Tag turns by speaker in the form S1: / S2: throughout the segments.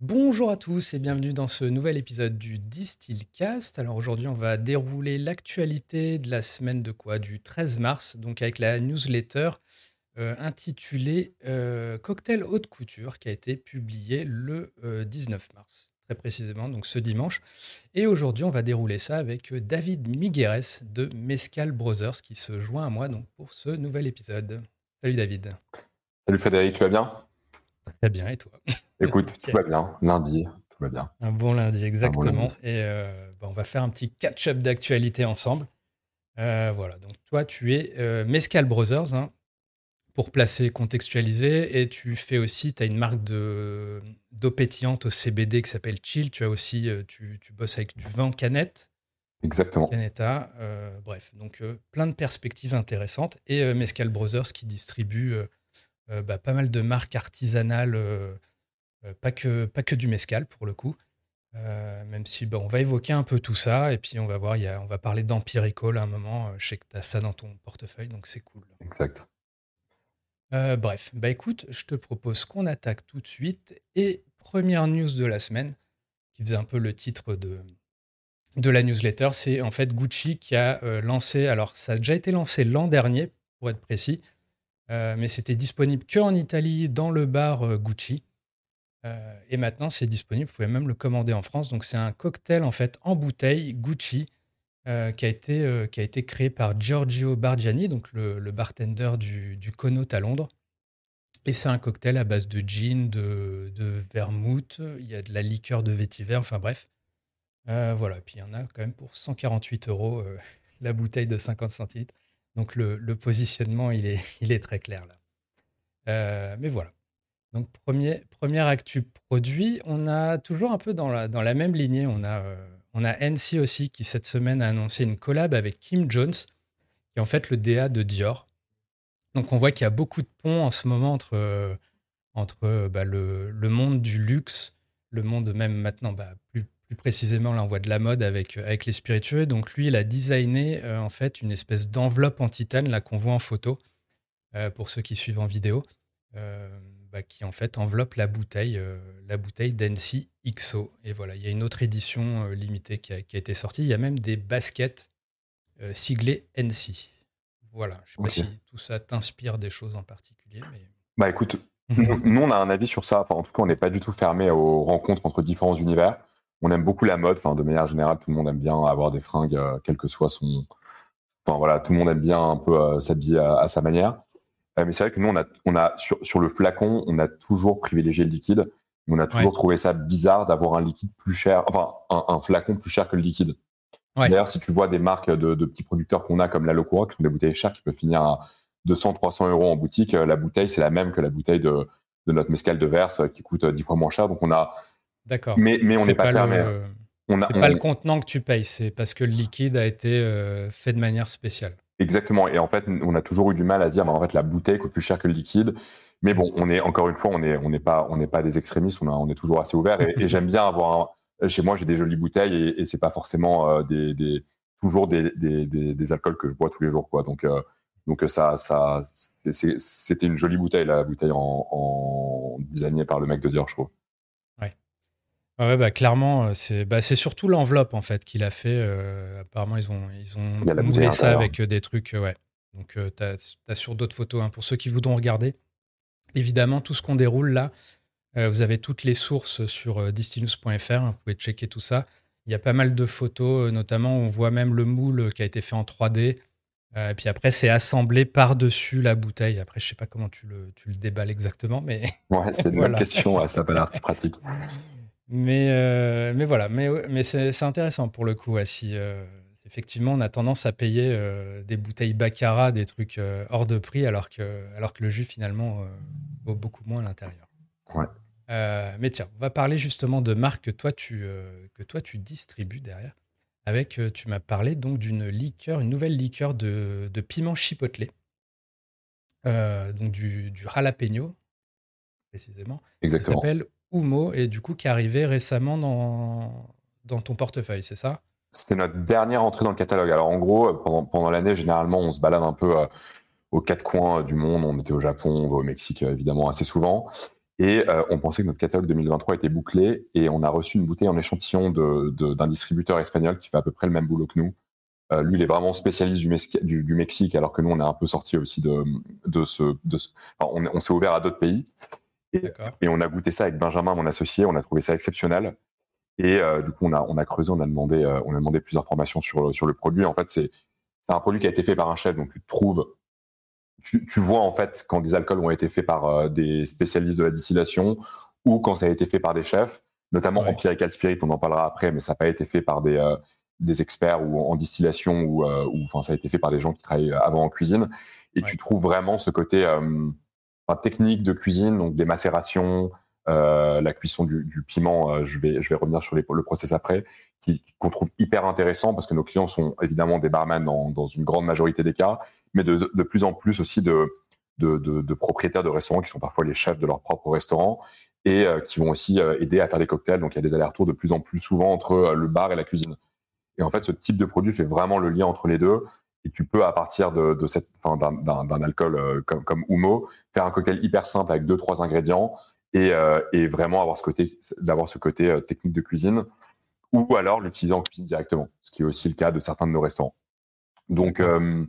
S1: Bonjour à tous et bienvenue dans ce nouvel épisode du Distillcast. Alors aujourd'hui, on va dérouler l'actualité de la semaine de quoi? Du 13 mars, donc avec la newsletter euh, intitulée euh, Cocktail haute couture qui a été publiée le 19 euh, mars, très précisément, donc ce dimanche. Et aujourd'hui, on va dérouler ça avec David Migueres de Mescal Brothers qui se joint à moi donc, pour ce nouvel épisode. Salut David.
S2: Salut Frédéric, tu vas bien?
S1: Très bien, et toi
S2: Écoute, tout va bien. Lundi, tout va bien.
S1: Un bon lundi, exactement. Et euh, bah, on va faire un petit catch-up d'actualité ensemble. Euh, voilà, donc toi, tu es euh, Mescal Brothers, hein, pour placer, contextualiser, et tu fais aussi, tu as une marque d'eau pétillante au CBD qui s'appelle Chill. Tu as aussi, tu, tu, bosses avec du vin canette.
S2: Exactement.
S1: Canetta, bref, donc plein de perspectives intéressantes. Et Mescal Brothers qui distribue bah, pas mal de marques artisanales euh, pas, que, pas que du mescal pour le coup. Euh, même si bon, on va évoquer un peu tout ça et puis on va voir, y a, on va parler d'Empirical à un moment. Euh, je sais que tu as ça dans ton portefeuille, donc c'est cool.
S2: Exact.
S1: bref, bah écoute, je te propose qu'on attaque tout de suite. Et première news de la semaine, qui faisait un peu le titre de, de la newsletter, c'est en fait Gucci qui a lancé, alors ça a déjà été lancé l'an dernier, pour être précis, mais c'était disponible que en Italie dans le bar Gucci. Euh, et maintenant, c'est disponible. Vous pouvez même le commander en France. Donc, c'est un cocktail en fait en bouteille Gucci euh, qui, a été, euh, qui a été créé par Giorgio Bargiani, donc le, bartender du, du à Londres. Et c'est un cocktail à base de gin, de, vermouth. Il y a de la liqueur de vétiver. Enfin bref. voilà. Puis il y en a quand même pour 148 euros la bouteille de 50 centilitres. Donc le, positionnement, il est, très clair là. mais voilà. Donc, premier, première actu produit, on a toujours un peu dans la, même lignée. On a, euh, NC aussi qui, cette semaine, a annoncé une collab avec Kim Jones, qui est en fait le DA de Dior. Donc, on voit qu'il y a beaucoup de ponts en ce moment entre, euh, euh, bah, le, le, monde du luxe, le monde même maintenant, bah, plus, plus précisément, là, on voit de la mode avec, avec les spiritueux. Donc, lui, il a designé en fait une espèce d'enveloppe en titane, là, qu'on voit en photo, pour ceux qui suivent en vidéo. Bah, qui en fait enveloppe la bouteille, euh, la bouteille XO. Et voilà, il y a une autre édition euh, limitée qui a, été sortie. Il y a même des baskets euh, siglées NC. Voilà, je ne sais pas si tout ça t'inspire des choses en particulier. Mais...
S2: Bah écoute, mhm. nous, on a un avis sur ça. en tout cas, on n'est pas du tout fermé aux rencontres entre différents univers. On aime beaucoup la mode. Enfin, de manière générale, tout le monde aime bien avoir des fringues, quel que soit son. Enfin voilà, tout le monde aime bien un peu s'habiller à, sa manière. Euh, mais c'est vrai que nous, on a, on a sur, sur, le flacon, on a toujours privilégié le liquide. On a toujours trouvé ça bizarre d'avoir un liquide plus cher, enfin, un, flacon plus cher que le liquide. D'ailleurs, si tu vois des marques de, de petits producteurs qu'on a comme la Locura, qui sont des bouteilles chères qui peuvent finir à 200, 300 euros en boutique, euh, la bouteille, c'est la même que la bouteille de, de notre mescal de verse qui coûte 10 fois moins cher. Donc, on a.
S1: D'accord.
S2: Mais, mais on n'est pas, fermé.
S1: On c'est pas le contenant que tu payes, c'est parce que le liquide a été euh, fait de manière spéciale.
S2: Exactement. Et en fait, on a toujours eu du mal à dire, bah, en fait, la bouteille coûte plus cher que le liquide. Mais bon, on est encore une fois, on n'est on n'est pas on n'est pas des extrémistes. On, on est toujours assez ouvert. Et, j'aime bien avoir chez moi, j'ai des jolies bouteilles et, et c'est pas forcément euh, des, des, toujours des, des, des, alcools que je bois tous les jours, quoi. Donc euh, donc ça ça c'était une jolie bouteille, la bouteille en, en designée par le mec de Dior, je trouve.
S1: Ouais, bah, clairement, euh, c'est bah, surtout l'enveloppe en fait qu'il a fait. Euh, apparemment, ils ont, ils ont moulé ça avec euh, des trucs. ouais. Donc, tu as, sur d'autres photos. Hein, pour ceux qui voudront regarder, évidemment, tout ce qu'on déroule là, vous avez toutes les sources sur distinus.fr. Hein, vous pouvez checker tout ça. Il y a pas mal de photos, notamment, on voit même le moule qui a été fait en 3D. et puis après, c'est assemblé par-dessus la bouteille. Après, je sais pas comment tu le, tu le déballes exactement, mais.
S2: Ouais, c'est une bonne question. ça n'a pas l'air si pratique.
S1: Mais, euh, mais voilà, mais, mais c'est intéressant pour le coup. si euh, effectivement on a tendance à payer euh, des bouteilles Baccarat, des trucs hors de prix, alors que, alors que le jus finalement vaut beaucoup moins à l'intérieur.
S2: Ouais.
S1: mais tiens, on va parler justement de marques que toi tu, que toi, tu distribues derrière. Avec, tu m'as parlé donc d'une liqueur, une nouvelle liqueur de, de piment chipotelé. donc du, du jalapeno, précisément.
S2: Exactement.
S1: Ça s'appelle Oumo et du coup qui est arrivé récemment dans, ton portefeuille, c'est ça?
S2: C'est notre dernière entrée dans le catalogue. Alors en gros, pendant, l'année, généralement, on se balade un peu euh, aux quatre coins du monde. On était au Japon, on va au Mexique euh, évidemment assez souvent. Et on pensait que notre catalogue 2023 était bouclé et on a reçu une bouteille en échantillon d'un distributeur espagnol qui fait à peu près le même boulot que nous. lui, il est vraiment spécialiste du, Mexique, alors que nous, on est un peu sorti aussi de, ce. Enfin, on s'est ouvert à d'autres pays. Et, et, on a goûté ça avec Benjamin, mon associé. On a trouvé ça exceptionnel. Et euh, du coup, on a, on a creusé, on a demandé, euh, on a demandé plusieurs informations sur, sur le produit. En fait, c'est un produit qui a été fait par un chef, donc tu trouves, tu, tu vois en fait quand des alcools ont été faits par euh, des spécialistes de la distillation ou quand ça a été fait par des chefs, notamment en Empirical Spirit, on en parlera après, mais ça n'a pas été fait par des, des experts ou en, distillation ou, ou enfin ça a été fait par des gens qui travaillent avant en cuisine. Et tu trouves vraiment ce côté technique de cuisine, donc des macérations, euh, la cuisson du, piment, euh, je, vais, je vais revenir sur le process après, qu'on trouve hyper intéressant parce que nos clients sont évidemment des barman dans, une grande majorité des cas, mais de, de plus en plus aussi de, de, de, propriétaires de restaurants qui sont parfois les chefs de leur propre restaurant et euh, qui vont aussi aider à faire des cocktails. Donc il y a des allers-retours de plus en plus souvent entre le bar et la cuisine. Et en fait, ce type de produit fait vraiment le lien entre les deux. Et tu peux, à partir de, de cette, d'un, alcool comme, comme Humo, faire un cocktail hyper simple avec deux, trois ingrédients et, euh, et vraiment avoir ce côté, d'avoir ce côté euh, technique de cuisine, ou alors l'utiliser en cuisine directement, ce qui est aussi le cas de certains de nos restaurants. Donc, euh,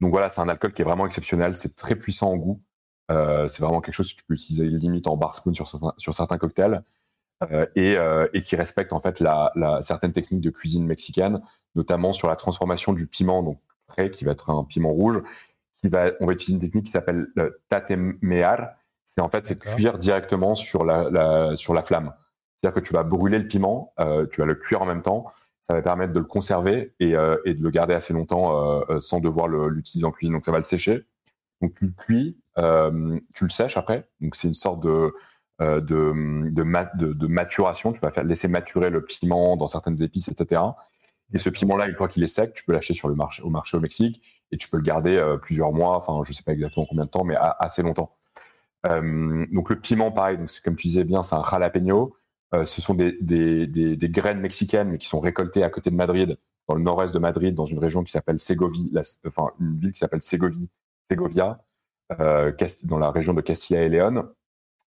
S2: donc voilà, c'est un alcool qui est vraiment exceptionnel, c'est très puissant en goût. Euh, c'est vraiment quelque chose que tu peux utiliser limite en bar spoon sur certains, sur certains cocktails euh, et, euh, et, qui respecte en fait la, la, certaines techniques de cuisine mexicaine, notamment sur la transformation du piment, donc qui va être un piment rouge. Qui va, on va utiliser une technique qui s'appelle tatemear, c'est en fait c'est cuire directement sur la, la sur la flamme. C'est-à-dire que tu vas brûler le piment, euh, tu vas le cuire en même temps. Ça va permettre de le conserver et, euh, et de le garder assez longtemps euh, sans devoir l'utiliser en cuisine. Donc ça va le sécher. Donc tu le cuis, tu le sèches après. Donc c'est une sorte de de, de, de, maturation. Tu vas faire, laisser maturer le piment dans certaines épices, etc. Et ce piment-là, une fois qu'il est sec, tu peux l'acheter sur le marché, au marché au Mexique et tu peux le garder plusieurs mois, enfin je sais pas exactement combien de temps, mais assez longtemps. Euh, donc le piment, pareil, donc comme tu disais bien, c'est un jalapeno. Euh, ce sont des, des, des, des, graines mexicaines, mais qui sont récoltées à côté de Madrid, dans le nord-est de Madrid, dans une région qui s'appelle Ségovie, la, enfin une ville qui s'appelle Ségovie, Ségovia, euh, dans la région de Castilla et León.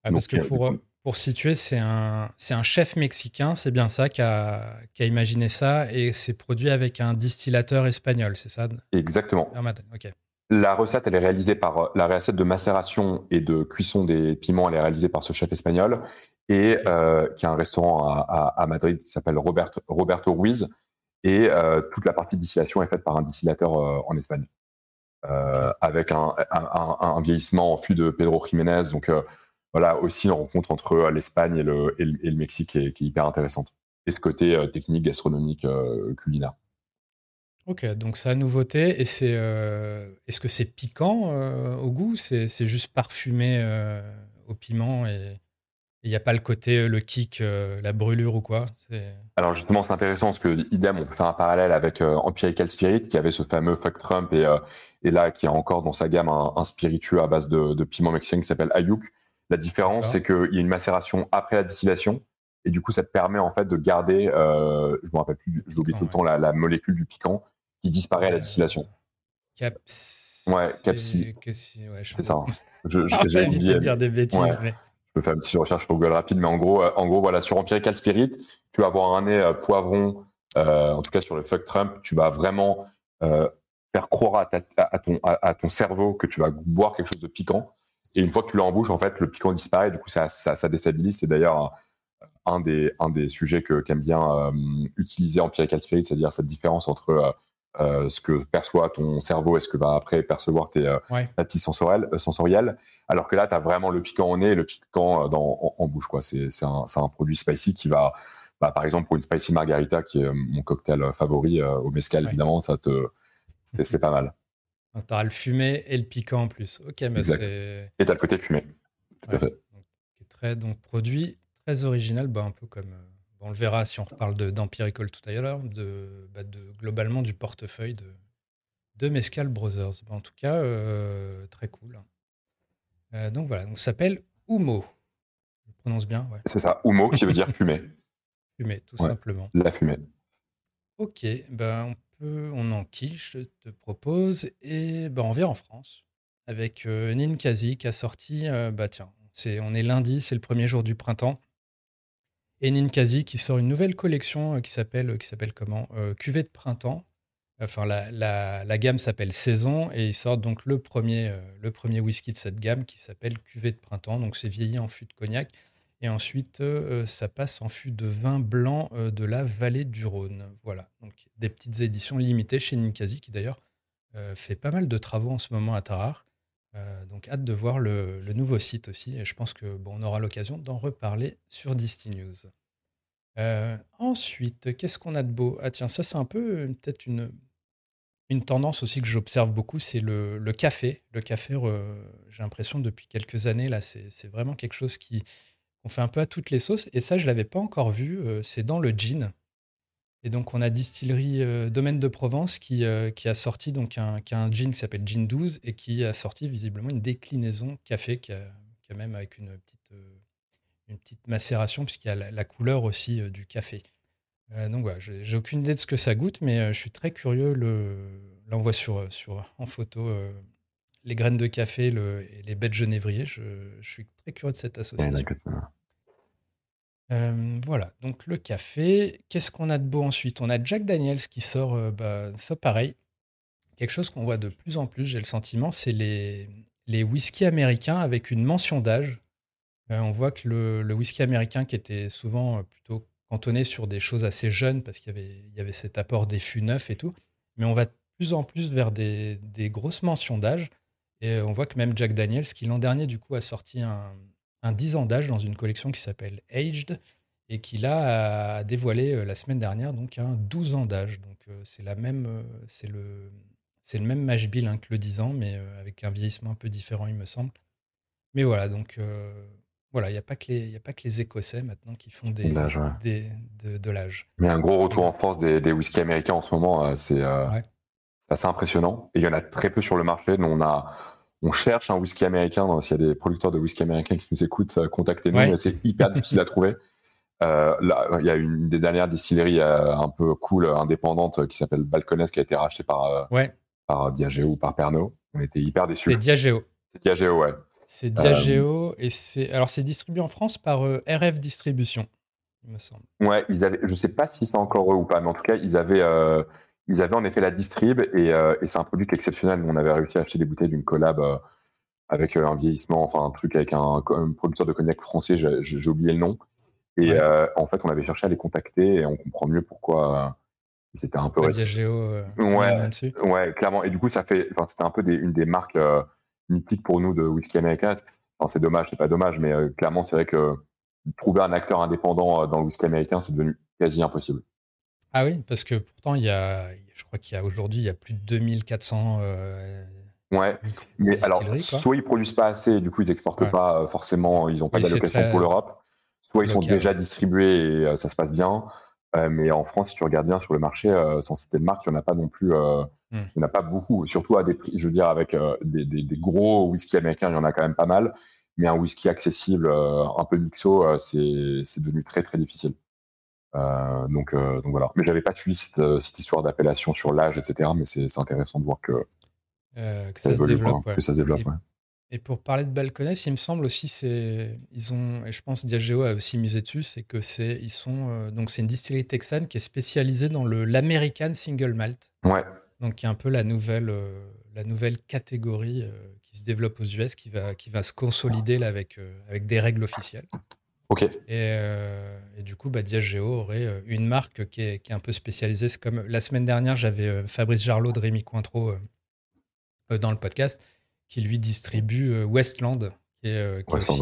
S1: Ah, parce que pour, pour situer, c'est un, un chef mexicain, c'est bien ça, qui a, qui a imaginé ça, et c'est produit avec un distillateur espagnol, c'est ça?
S2: Exactement. La recette, elle est réalisée par euh, la recette de macération et de cuisson des piments, elle est réalisée par ce chef espagnol et euh, qui a un restaurant à, à, Madrid qui s'appelle Roberto, Roberto Ruiz et euh, toute la partie de distillation est faite par un distillateur euh, en Espagne avec un, un, un, vieillissement en fût de Pedro Jiménez. Donc voilà aussi une rencontre entre l'Espagne et le, et, le, Mexique qui est, qui est, hyper intéressante et ce côté technique, gastronomique, culinaire.
S1: Ok, donc ça nouveauté. Et c'est, euh, est-ce que c'est piquant euh, au goût? C'est, juste parfumé euh, au piment et il n'y a pas le côté, le kick, la brûlure ou quoi?
S2: Alors justement, c'est intéressant parce que idem, on peut faire un parallèle avec Empirical Spirit qui avait ce fameux Fuck Trump et, et là qui a encore dans sa gamme un, un spiritueux à base de, de piment mexicain qui s'appelle Ayuk. La différence, c'est qu'il y a une macération après la distillation et du coup, ça te permet en fait de garder, je me rappelle plus, je l'oublie tout le temps, la, la molécule du piquant qui disparaît à la distillation.
S1: Caps.
S2: Ouais, capsi.
S1: Ouais,
S2: c'est ça.
S1: Je, je, j'ai de dire des bêtises. Mais...
S2: Je peux faire une petite recherche pour Google rapide, mais en gros, euh, en gros, voilà, sur Empirical Spirit, tu vas avoir un nez euh, poivron. Euh, en tout cas, sur le Fuck Trump, tu vas vraiment euh, faire croire à, ta, à, ton, à, à, ton cerveau que tu vas boire quelque chose de piquant. Et une fois que tu l'as en fait, le piquant disparaît. Du coup, ça, ça, ça déstabilise. C'est d'ailleurs un, des, un des sujets que qu'aime bien euh, utiliser Empirical Spirit, c'est-à-dire cette différence entre euh, ce que perçoit ton cerveau et ce que va après percevoir tes euh, ouais. sensorielles, euh, sensorielles. Alors que là, tu as vraiment le piquant au nez et le piquant dans, en, en bouche. C'est un, un, produit spicy qui va, bah, par exemple, pour une spicy margarita, qui est mon cocktail favori au mescal, ouais. évidemment, ça te, c'est pas mal.
S1: Tu as le fumé et le piquant en plus. Ok, mais c'est.
S2: Et tu as le côté fumé. Tout ouais. à fait.
S1: Donc, très, donc, produit très original, bah, un peu comme on le verra si on reparle d'Empirical tout à l'heure, de, bah de, globalement du portefeuille de, de Mescal Brothers. Bah en tout cas, euh, très cool. Euh, donc voilà, on s'appelle Humo. Je prononce bien, ouais.
S2: C'est ça, Humo qui veut dire fumée.
S1: fumée, tout ouais, simplement.
S2: La fumée.
S1: Ok, ben on peut, on enquille, je te propose, et ben on vient en France avec euh, Ninkasi qui a sorti, euh, bah tiens, c'est, on est lundi, c'est le premier jour du printemps. Et Ninkasi qui sort une nouvelle collection qui s'appelle, qui s'appelle comment Cuvée de printemps. Enfin, la, la, gamme s'appelle Saison et ils sortent donc le premier, le premier whisky de cette gamme qui s'appelle Cuvée de printemps. Donc c'est vieilli en fût de cognac. Et ensuite, ça passe en fût de vin blanc de la vallée du Rhône. Voilà, donc des petites éditions limitées chez Ninkasi qui d'ailleurs fait pas mal de travaux en ce moment à Tarare. Euh, donc hâte de voir le, nouveau site aussi. Et je pense que on aura l'occasion d'en reparler sur Disty News. Euh, ensuite, qu'est-ce qu'on a de beau? Ah tiens, ça c'est un peu euh, peut-être une, une tendance aussi que j'observe beaucoup, c'est le, café. Le café, j'ai l'impression depuis quelques années, là, c'est vraiment quelque chose qui on fait un peu à toutes les sauces. Et ça, je ne l'avais pas encore vu. c'est dans le gin. Et donc, on a Distillerie euh, Domaine de Provence qui, euh, qui a sorti donc un, un gin qui s'appelle Gin 12 et qui a sorti visiblement une déclinaison café qui a, même avec une petite, euh, une petite macération puisqu'il y a la, couleur aussi du café. donc voilà, j'ai aucune idée de ce que ça goûte, mais je suis très curieux. Le, là, on voit sur, sur, en photo les graines de café le, et les bêtes genévriers. Je, je, suis très curieux de cette association. Euh, voilà, donc le café. Qu'est-ce qu'on a de beau ensuite? On a Jack Daniels qui sort, euh, bah, ça pareil. Quelque chose qu'on voit de plus en plus, j'ai le sentiment, c'est les, les whiskies américains avec une mention d'âge. Euh, on voit que le, whisky américain, qui était souvent plutôt cantonné sur des choses assez jeunes, parce qu'il y avait, il y avait cet apport des fûts neufs et tout, mais on va de plus en plus vers des, des grosses mentions d'âge. Et on voit que même Jack Daniels, qui l'an dernier, du coup, a sorti un, un 10 ans d'âge dans une collection qui s'appelle Aged et qui là a dévoilé euh, la semaine dernière donc un 12 ans d'âge. Donc euh, c'est la même, euh, c'est le, c'est le même mash bill hein, que le 10 ans, mais avec un vieillissement un peu différent, il me semble. Mais voilà, donc voilà, il n'y a pas que les, a pas que les Écossais maintenant qui font des, des de, l'âge.
S2: Mais un gros retour en force des, des whisky américains en ce moment, c'est assez impressionnant. Et il y en a très peu sur le marché. Nous, on a on cherche un whisky américain. S'il y a des producteurs de whisky américain qui nous écoutent, euh, contactez-nous. C'est hyper difficile à trouver. Euh, là, il y a une des dernières distilleries euh, un peu cool, indépendante, qui s'appelle Balcones, qui a été rachetée par, par Diageo ou par Pernod. On était hyper déçus.
S1: C'est Diageo.
S2: C'est Diageo, ouais.
S1: C'est Diageo et c'est alors c'est distribué en France par RF Distribution, il me semble.
S2: Ouais, ils avaient, je sais pas si c'est encore eux ou pas, mais en tout cas ils avaient ils avaient en effet la distrib et, euh, et c'est un produit qui est exceptionnel. On avait réussi à acheter des bouteilles d'une collab euh, avec euh, un vieillissement, enfin un truc avec un, producteur de cognac français, j'ai oublié le nom. Et en fait, on avait cherché à les contacter et on comprend mieux pourquoi c'était un peu.
S1: Diageo,
S2: ouais, ouais, clairement. Et du coup, ça fait, c'était un peu des, une des marques mythiques pour nous de whisky américain. Enfin, c'est dommage, c'est pas dommage, mais clairement, c'est vrai que trouver un acteur indépendant dans le whisky américain, c'est devenu quasi impossible.
S1: Ah oui, parce que pourtant, il y a, je crois qu'il y a aujourd'hui, il y a plus de 2400. Euh,
S2: ouais, mais alors, soit ils produisent pas assez, du coup, ils n'exportent pas euh, forcément, ils n'ont pas d'allocation pour l'Europe, soit ils sont déjà distribués et euh, ça se passe bien. mais en France, si tu regardes bien sur le marché, sans citer de marque, il n'y en a pas non plus, hmm. il n'y en a pas beaucoup, surtout à des prix, je veux dire, avec des, des, gros whisky américains, il y en a quand même pas mal, mais un whisky accessible, un peu mixo, c'est devenu très très difficile. Euh, donc, euh, donc voilà. Mais j'avais pas suivi cette, euh, cette histoire d'appellation sur l'âge, etc. Mais c'est intéressant de voir que,
S1: que ça, se développe.
S2: Que ça se développe
S1: et, pour parler de Balconès, il me semble aussi, c'est ils ont, et je pense Diageo a aussi misé dessus, c'est que c'est ils sont donc c'est une distillerie texane qui est spécialisée dans le l'American Single Malt.
S2: Ouais.
S1: Donc qui est un peu la nouvelle la nouvelle catégorie qui se développe aux US, qui va qui va se consolider là avec avec des règles officielles. Euh, et, du coup, bah, Diageo aurait euh, une marque qui est, un peu spécialisée. C'est comme la semaine dernière, j'avais euh, Fabrice Jarlot de Rémi Cointreau dans le podcast qui lui distribue Westland, qui est, aussi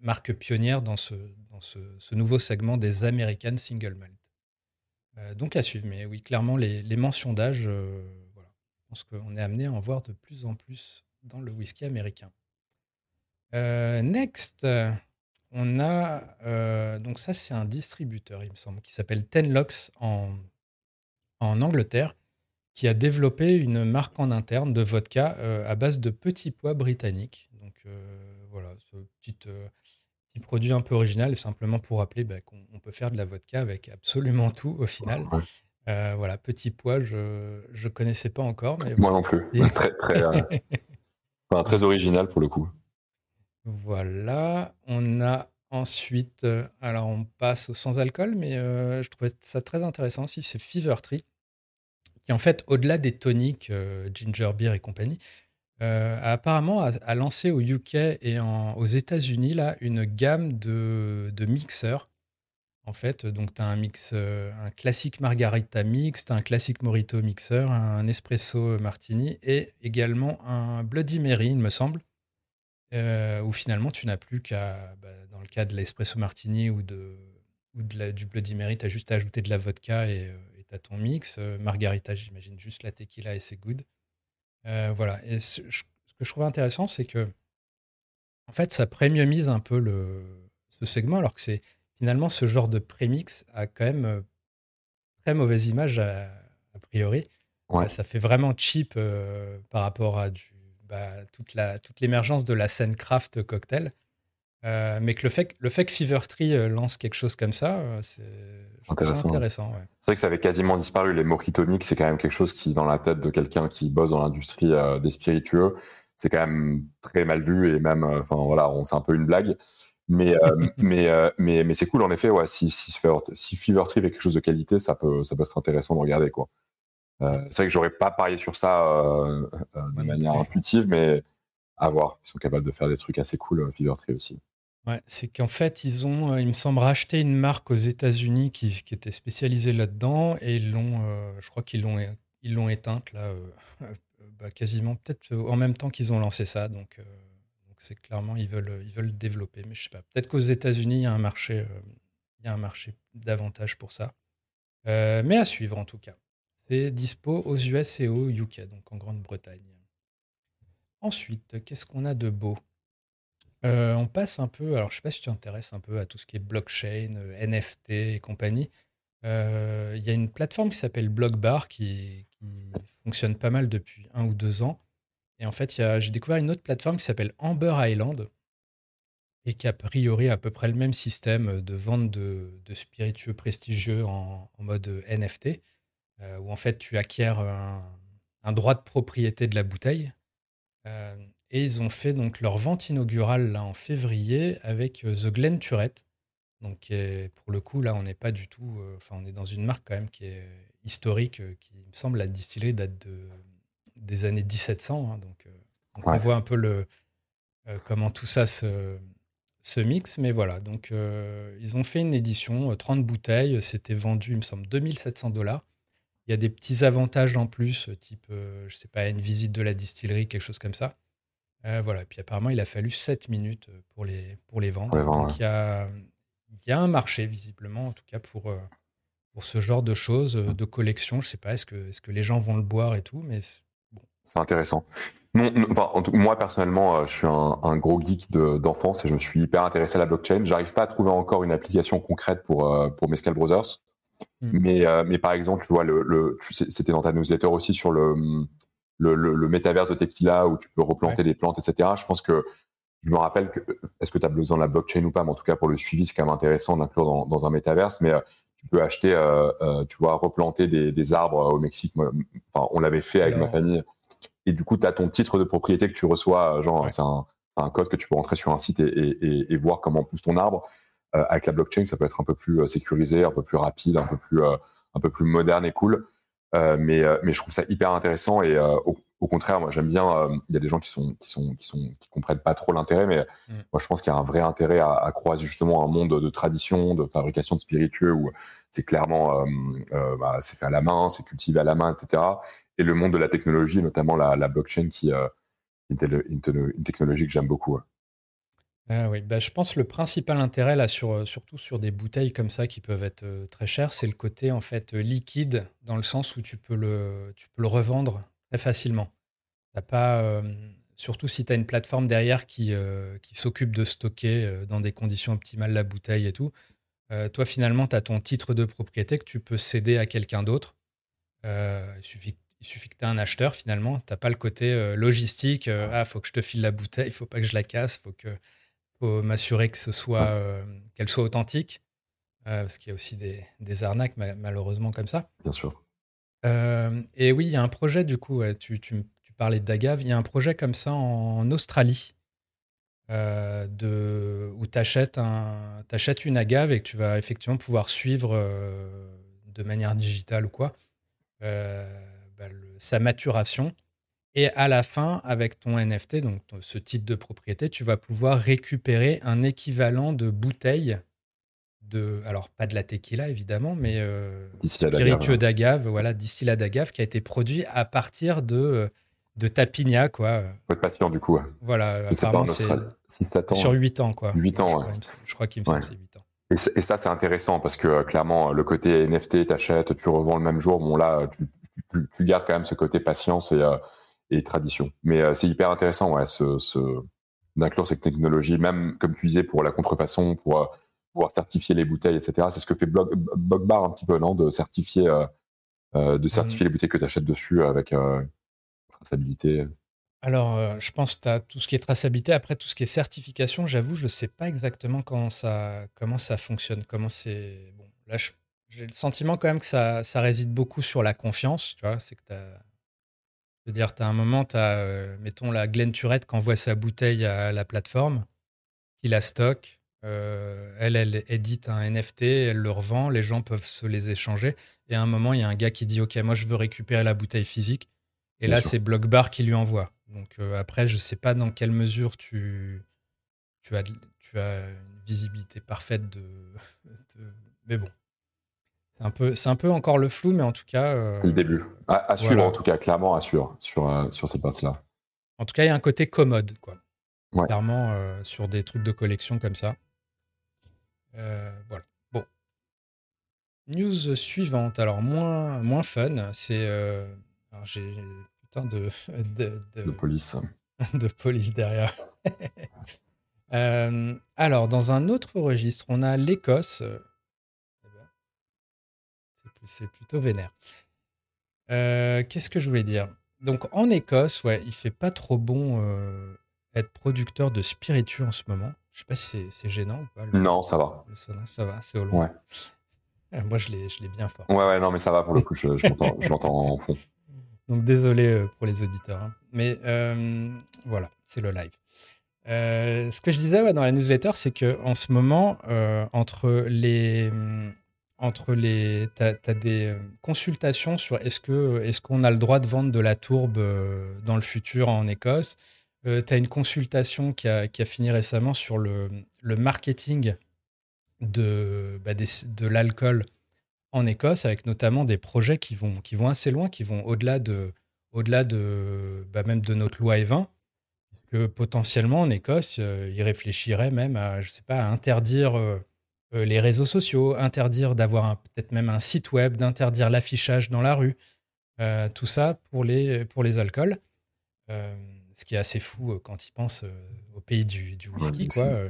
S1: marque, pionnière dans, ce, dans ce, nouveau segment des American Single Malt. donc à suivre. Mais oui, clairement, les, mentions d'âge, voilà. je pense qu'on est amené à en voir de plus en plus dans le whisky américain. next. On a, euh, donc ça c'est un distributeur, il me semble, qui s'appelle Tenlocks en, en Angleterre, qui a développé une marque en interne de vodka euh, à base de petits pois britanniques. Donc euh, voilà, ce petit, petit, produit un peu original, simplement pour rappeler bah, qu'on peut faire de la vodka avec absolument tout au final. voilà, petit pois, je ne connaissais pas encore.
S2: Moi non plus. très, très, très original pour le coup.
S1: Voilà. On a ensuite, alors on passe au sans alcool, mais je trouvais ça très intéressant aussi, c'est Fever Tree, qui en fait, au-delà des toniques, ginger beer et compagnie, apparemment a, lancé au UK et aux États-Unis là une gamme de, de mixeurs en fait. Donc, tu as un mix, euh, un classique margarita mix, as un classique morito mixeur, un espresso martini et également un Bloody Mary, il me semble, euh, où finalement tu n'as plus qu'à, bah, dans le cas de l'espresso martini ou, de, ou de du Bloody Mary, tu as juste à ajouter de la vodka et tu as ton mix. Euh, margarita, j'imagine juste la tequila et c'est good. voilà. Et ce, que je trouve intéressant, c'est que en fait, ça premiumise un peu le, ce segment, alors que c'est finalement, ce genre de prémix a quand même euh, très mauvaise image a, priori. Ça fait vraiment cheap euh, par rapport à du, bah, toute, l'émergence de la scène craft cocktail. Euh, mais que le fait, le fait que Fever Tree lance quelque chose comme ça, c'est intéressant.
S2: C'est vrai que ça avait quasiment disparu. Les mojito mix, c'est quand même quelque chose qui, dans la tête de quelqu'un qui bosse dans l'industrie des spiritueux, c'est quand même très mal vu et même, enfin voilà, c'est un peu une blague. Mais, euh, mais, euh, mais, mais c'est cool, en effet, ouais, si, si, si Fever Tree fait quelque chose de qualité, ça peut, ça peut être intéressant de regarder. Quoi. Euh, c'est vrai que j'aurais pas parié sur ça de manière intuitive, mais à voir. Ils sont capables de faire des trucs assez cool, Fever Tree aussi.
S1: Ouais, c'est qu'en fait, ils ont, il me semble, racheté une marque aux États-Unis qui, qui, était spécialisée là-dedans et ils l'ont, je crois qu'ils l'ont, ils l'ont éteinte là, bah, quasiment peut-être en même temps qu'ils ont lancé ça. Donc, c'est clairement, ils veulent, ils veulent développer. Mais je sais pas. Peut-être qu'aux États-Unis, il y a un marché, euh, il y a un marché davantage pour ça. Euh, mais à suivre en tout cas. Dispo aux US et au UK, donc en Grande-Bretagne. Ensuite, qu'est-ce qu'on a de beau? Euh, On passe un peu, alors je sais pas si tu t'intéresses un peu à tout ce qui est blockchain, NFT et compagnie. Il y a une plateforme qui s'appelle Blockbar qui, fonctionne pas mal depuis un ou deux ans et en fait, j'ai découvert une autre plateforme qui s'appelle Amber Island et qui a priori à peu près le même système de vente de, spiritueux prestigieux en, mode NFT, euh, où en fait tu acquiers un, droit de propriété de la bouteille. Euh, et ils ont fait donc leur vente inaugurale là, en février avec euh, The Glen Turret. Donc pour le coup, là, on n'est pas du tout. Enfin, on est dans une marque quand même qui est historique, qui me semble la distiller date de des années 1700. Hein, donc, euh, on voit un peu le, euh, comment tout ça se, se mixe. Mais voilà, donc euh, ils ont fait une édition, 30 bouteilles. C'était vendu, il me semble, 2700 dollars. Il y a des petits avantages en plus, type, je sais pas, une visite de la distillerie, quelque chose comme ça. voilà, puis apparemment, il a fallu 7 minutes pour les, pour les vendre. Donc, il, y a, il y a un marché, visiblement, en tout cas, pour, pour ce genre de choses, de collection. Je sais pas, est-ce que, est -ce que les gens vont le boire et tout, mais
S2: c'est intéressant. Non, moi personnellement, euh, je suis un, gros geek d'enfance et je me suis hyper intéressé à la blockchain. J'arrive pas à trouver encore une application concrète pour euh, pour Mescal Brothers, hmm. mais euh, mais par exemple, tu vois le, c'était dans ta newsletter aussi sur le le, le, métaverse de Tequila où tu peux replanter des plantes, etc. Je pense que je me rappelle que est-ce que tu as besoin de la blockchain ou pas, mais en tout cas pour le suivi, c'est quand même intéressant d'inclure dans, dans un métaverse. Mais tu peux acheter, tu vois, replanter des, des arbres au Mexique. enfin, on l'avait fait avec ma famille et du coup, tu as ton titre de propriété que tu reçois, euh, genre, c'est un, un, code que tu peux rentrer sur un site et, et, et voir comment pousse ton arbre. Euh, avec la blockchain, ça peut être un peu plus euh, sécurisé, un peu plus rapide, un peu plus, un peu plus moderne et cool. mais, mais je trouve ça hyper intéressant et au, au, contraire, moi j'aime bien. Il y a des gens qui sont qui sont qui sont qui comprennent pas trop l'intérêt, mais mm. moi je pense qu'il y a un vrai intérêt à, à, croiser justement un monde de tradition, de fabrication de spiritueux où c'est clairement bah, c'est fait à la main, c'est cultivé à la main, etc et le monde de la technologie, notamment la, blockchain, qui euh, est une, technologie que j'aime beaucoup.
S1: Ah oui, bah, je pense que le principal intérêt, là, sur, euh, surtout sur des bouteilles comme ça qui peuvent être euh, très chères, c'est le côté en fait liquide, dans le sens où tu peux le, tu peux le revendre très facilement. pas, surtout si tu as une plateforme derrière qui, qui s'occupe de stocker dans des conditions optimales la bouteille et tout. toi, finalement, tu as ton titre de propriété que tu peux céder à quelqu'un d'autre. il suffit il suffit que tu aies un acheteur finalement. Tu n'as pas le côté euh, logistique. Euh, ah, faut que je te file la bouteille, il faut pas que je la casse, faut que faut m'assurer que ce soit euh, qu'elle soit authentique. parce qu'il y a aussi des, des arnaques malheureusement comme ça.
S2: Bien sûr.
S1: et oui, il y a un projet du coup. tu, tu, tu, parlais d'Agave. Il y a un projet comme ça en Australie. de, où tu achètes, une agave et que tu vas effectivement pouvoir suivre de manière digitale ou quoi bah, sa maturation. Et à la fin, avec ton NFT, donc ce titre de propriété, tu vas pouvoir récupérer un équivalent de bouteille de, alors pas de la tequila évidemment, mais euh, spiritueux d'agave, voilà, distillat d'agave qui a été produit à partir de de tapigna quoi.
S2: Faut être patient du coup.
S1: Voilà, apparemment c'est sur 8 ans quoi.
S2: 8 ans,
S1: je, crois, qu'il me semble c'est 8 ans.
S2: Et, ça c'est intéressant parce que euh, clairement le côté NFT, t'achètes, tu revends le même jour, bon là tu, tu, gardes quand même ce côté patience et, euh, et tradition. Mais euh, c'est hyper intéressant, ouais, ce, ce d'inclure cette technologie, même comme tu disais pour la contrefaçon, pour euh, pouvoir certifier les bouteilles, etc. C'est ce que fait Bogbar un petit peu, non, de certifier, de certifier les bouteilles que tu achètes dessus avec traçabilité.
S1: Alors, je pense que tu as tout ce qui est traçabilité. Après, tout ce qui est certification, j'avoue, je ne sais pas exactement comment ça, comment ça fonctionne. Comment c'est. Bon, là, j'ai le sentiment quand même que ça, ça réside beaucoup sur la confiance. Tu vois, c'est que tu Je veux dire, tu as un moment, tu as, euh, mettons, la Glen Turette qui envoie sa bouteille à la plateforme, qui la stocke. Euh, elle, elle édite un NFT, elle le revend, les gens peuvent se les échanger. Et à un moment, il y a un gars qui dit Ok, moi, je veux récupérer la bouteille physique. Et là, c'est Blockbar qui lui envoie. Donc euh, après, je ne sais pas dans quelle mesure tu, tu, as, tu as une visibilité parfaite de... Mais bon, c'est un, peu, c'est un peu encore le flou, mais en tout cas.
S2: Euh, c'est le début. À, suivre, en tout cas, clairement, à suivre sur, euh, sur cette partie-là.
S1: En tout cas, il y a un côté commode, quoi. Clairement, euh, sur des trucs de collection comme ça. voilà. Bon. News suivante, alors moins, moins fun, c'est. alors j'ai putain de. De,
S2: de, police.
S1: de police derrière. alors, dans un autre registre, on a l'Écosse c'est plutôt vénère. Euh, qu'est-ce que je voulais dire? Donc en Écosse, ouais, il fait pas trop bon euh, être producteur de spiritueux en ce moment. Je sais pas si c'est gênant ou pas.
S2: non, ça va.
S1: ça va, c'est au loin. Euh, moi, je l'ai bien fort.
S2: Ouais, ouais, non, mais ça va pour le coup, je, l'entends en fond.
S1: Donc désolé pour les auditeurs. Hein. Mais voilà, c'est le live. ce que je disais dans la newsletter, c'est que en ce moment, entre les, entre les. Tu as, des euh, consultations sur est-ce qu'on est a le droit de vendre de la tourbe euh, dans le futur en Écosse? Euh, tu as une consultation qui a, qui a, fini récemment sur le, le marketing de, bah, de l'alcool en Écosse, avec notamment des projets qui vont, qui vont assez loin, qui vont au-delà de, au-delà de bah, même de notre loi E20. Que potentiellement en Écosse, ils réfléchiraient même à, je sais pas, à interdire euh, les réseaux sociaux, interdire d'avoir peut-être même un site web, d'interdire l'affichage dans la rue, euh, tout ça pour les, pour les alcools. Euh, ce qui est assez fou quand ils pensent au pays du, whisky, quoi.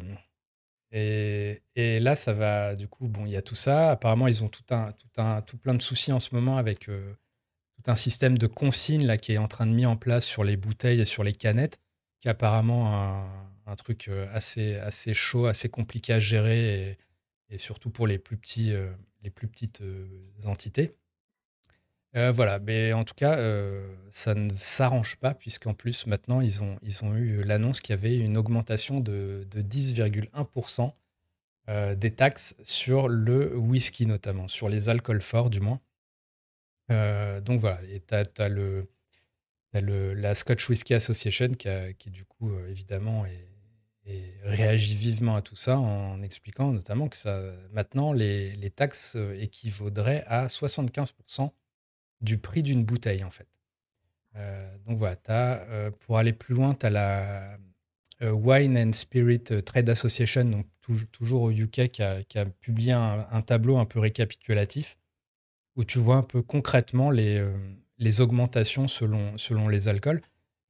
S1: Et, et, là, ça va, du coup, bon, il y a tout ça. Apparemment, ils ont tout un, tout un, tout plein de soucis en ce moment avec tout un système de consignes là qui est en train de mis en place sur les bouteilles et sur les canettes, qui est apparemment un, un truc assez, assez chaud, assez compliqué à gérer et, et surtout pour les plus, petits, euh, les plus petites euh, entités. Euh, voilà, mais en tout cas, ça ne s'arrange pas, puisqu'en plus, maintenant, ils ont, ils ont eu l'annonce qu'il y avait une augmentation de, de 10,1% des taxes sur le whisky, notamment, sur les alcools forts, du moins. donc voilà, et tu as, le, la Scotch Whisky Association qui, qui du coup, évidemment, est, réagit vivement à tout ça en expliquant notamment que ça, maintenant, les, taxes équivaudraient à 75% du prix d'une bouteille, en fait. Euh, donc voilà, euh, pour aller plus loin, tu as la euh, Wine and Spirit Trade Association, donc toujours au UK, qui a, publié un, un, tableau un peu récapitulatif où tu vois un peu concrètement les, les augmentations selon, selon les alcools.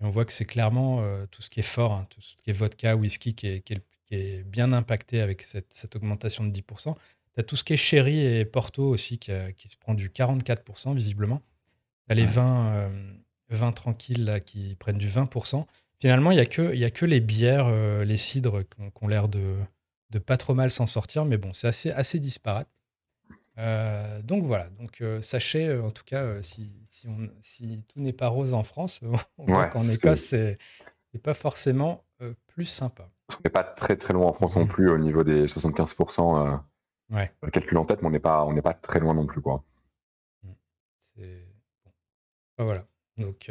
S1: Et on voit que c'est clairement euh, tout ce qui est fort, hein, tout ce qui est vodka, whisky, qui est, qui est, bien impacté avec cette, cette augmentation de 10%. Tu as tout ce qui est sherry et porto aussi, qui, qui se prend du 44% visiblement. Tu as les vins, euh, vins tranquilles là, qui prennent du 20%. Finalement, il n'y a, que, a que les bières, euh, les cidres qui ont, l'air de, de pas trop mal s'en sortir, mais bon, c'est assez, assez disparate. Euh, donc voilà, donc euh, sachez euh, en tout cas si, si, on, si, tout n'est pas rose en France, on voit qu'en Écosse c'est pas forcément plus sympa.
S2: On n'est pas très très loin en France non plus au niveau des 75%. Euh,
S1: ouais.
S2: Le calcul en tête, mais on n'est pas, on n'est pas très loin non plus. Quoi.
S1: C'est... voilà. Donc,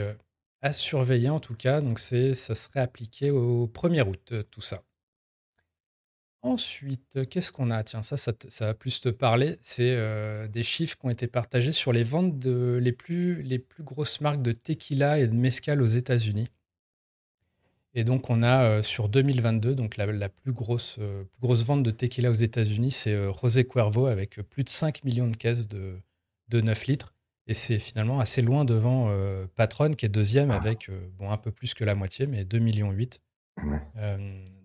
S1: à surveiller en tout cas. Donc, c'est, ça serait appliqué au 1er août, tout ça. Ensuite, qu'est-ce qu'on a? Tiens, ça, ça, va plus te parler. C'est euh, des chiffres qui ont été partagés sur les ventes de les plus, les plus grosses marques de tequila et de mezcal aux États-Unis. Et donc, on a euh, sur 2022, donc la, plus, grosse, euh, plus grosse vente de tequila aux États-Unis, c'est Rosé Cuervo avec plus de 5 millions de caisses de, de 9 litres. Et c'est finalement assez loin devant Patron, qui est deuxième avec bon, un peu plus que la moitié, mais 2,8 millions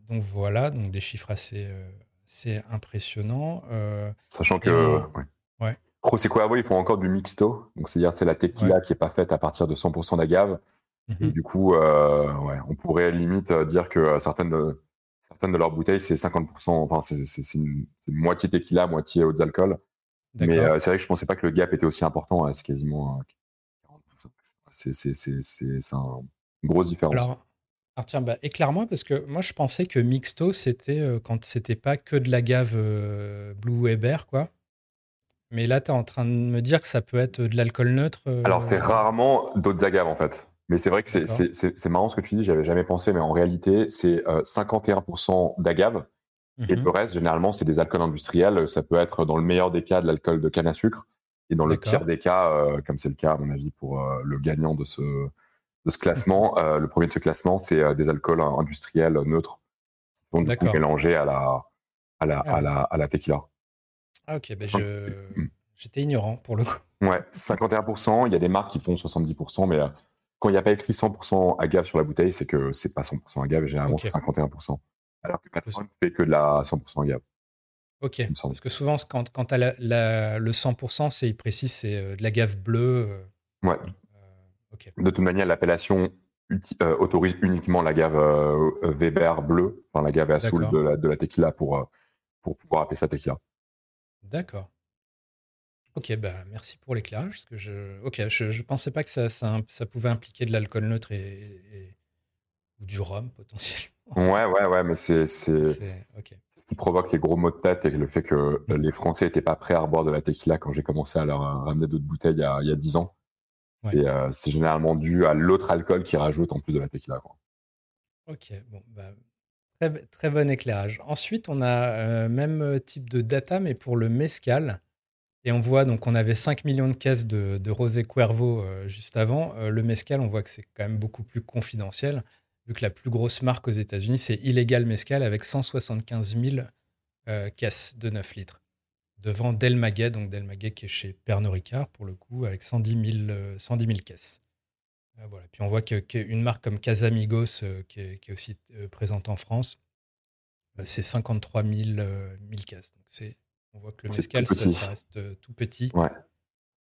S1: donc voilà, donc des chiffres assez, euh, impressionnants. Euh,
S2: Sachant que. ouais. José Cuervo, ils font encore du mixto. Donc, c'est-à-dire c'est la tequila qui n'est pas faite à partir de 100% d'agave. Et mhm. du coup, euh, ouais, on pourrait limite dire que certaines de, certaines de leurs bouteilles, c'est 50%, enfin, c'est une, moitié tequila, moitié autres alcools. Mais c'est vrai que je ne pensais pas que le gap était aussi important. Hein, c'est quasiment 40%. C'est une grosse différence.
S1: Alors tiens, bah, éclaire-moi parce que moi je pensais que mixto c'était euh, quand c'était pas que de l'agave euh, Blue Weber quoi. Mais là tu es en train de me dire que ça peut être de l'alcool neutre. Euh,
S2: Alors c'est rarement d'autres agaves en fait. Mais c'est vrai que c'est marrant ce que tu dis, j'avais jamais pensé, mais en réalité c'est 51% d'agave et mhm. le reste généralement c'est des alcools industriels. Ça peut être dans le meilleur des cas de l'alcool de canne à sucre et dans le pire des cas, comme c'est le cas à mon avis pour le gagnant de ce de ce classement. Euh, le premier de ce classement, c'est euh, des alcools industriels neutres, donc mélangés à la, à la, ah à la, à la tequila.
S1: Ah ok, ben je... Hmm. j'étais ignorant pour le coup.
S2: Ouais, 51%. Il y a des marques qui font 70%, mais euh, quand il n'y a pas écrit 100% agave sur la bouteille, c'est que c'est pas 100% agave, et généralement c'est 51%. Alors que Patron fait que de la 100% agave.
S1: Ok, parce que souvent, quand, quand tu as le 100%, c'est, il précise, c'est de l'agave bleue.
S2: Ouais. De toute manière, l'appellation euh, autorise uniquement la gave euh, Weber bleue, enfin la gave Azul de la, de la tequila pour, euh, pour pouvoir appeler ça tequila.
S1: D'accord. Ok, bah merci pour l'éclairage. Parce que je, ok, je, je pensais pas que ça, ça, pouvait impliquer de l'alcool neutre et, ou du rhum potentiellement.
S2: Ouais, ouais, ouais, mais c'est ce qui provoque les gros maux de tête et le fait que les Français n'étaient pas prêts à boire de la tequila quand j'ai commencé à leur ramener d'autres bouteilles il y a, il y a 10 ans. Et euh, c'est généralement dû à l'autre alcool qui rajoute en plus de la tequila.
S1: Ok, bon, bah, très, très, bon éclairage. Ensuite, on a euh, même type de data, mais pour le mescal. Et on voit, donc, on avait 5 millions de caisses de, de Rosé Cuervo euh, juste avant. le mescal, on voit que c'est quand même beaucoup plus confidentiel, vu que la plus grosse marque aux États-Unis, c'est Illegal Mescal avec 175 000 caisses de 9 litres devant Del Maguet, donc Del Maguet qui est chez Pernod Ricard pour le coup, avec 110 000, 110 000 caisses. Euh, voilà. Puis on voit qu'une marque comme Casamigos, euh, qui, est, aussi euh, présente en France, c'est 53 000, caisses. Donc on voit que le mescal, ça, reste tout petit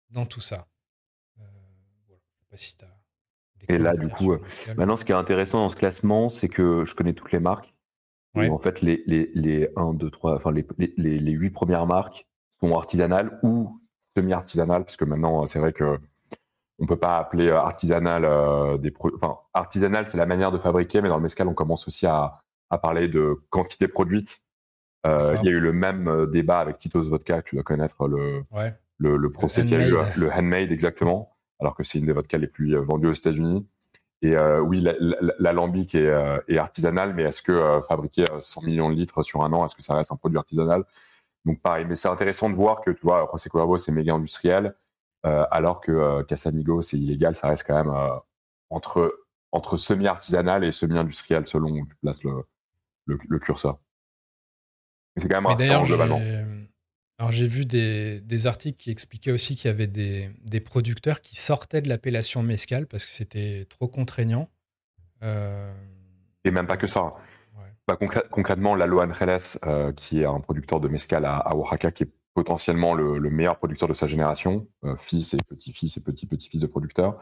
S1: dans tout ça. Voilà. Je sais pas si
S2: Et là, du coup, maintenant, ce qui est intéressant dans ce classement, c'est que je connais toutes les marques. En fait, les, les, les 1, 2, 3, enfin, les, les, les 8 premières marques sont artisanales ou semi-artisanales, parce que maintenant, c'est vrai que on peut pas appeler euh, artisanal euh, des produits. Enfin, artisanal, c'est la manière de fabriquer, mais dans le mescal, on commence aussi à, à parler de quantité produite. Euh, il y a eu le même euh, débat avec Tito's Vodka, tu dois connaître le, le, le procès qu'il y a eu, le handmade exactement, alors que c'est une des vodkas les plus vendues aux États-Unis. Et euh, oui, l'alambic est, euh, est, artisanal, mais est-ce que euh, fabriquer 100 millions de litres sur un an, est-ce que ça reste un produit artisanal? Donc pareil, mais c'est intéressant de voir que tu vois, José Cuervo c'est méga industriel, alors que Casamigo c'est illégal, ça reste quand même entre entre semi-artisanal et semi-industriel selon où tu places le, le, curseur.
S1: C'est quand même un globalement. Alors j'ai vu des, articles qui expliquaient aussi qu'il y avait des, producteurs qui sortaient de l'appellation mescal parce que c'était trop contraignant.
S2: Euh, Et même pas que ça. Bah, concrètement, Lalo Angeles, euh, qui est un producteur de mescal à, Oaxaca, qui est potentiellement le, meilleur producteur de sa génération, euh, fils et petit-fils et petit-petit-fils de producteur,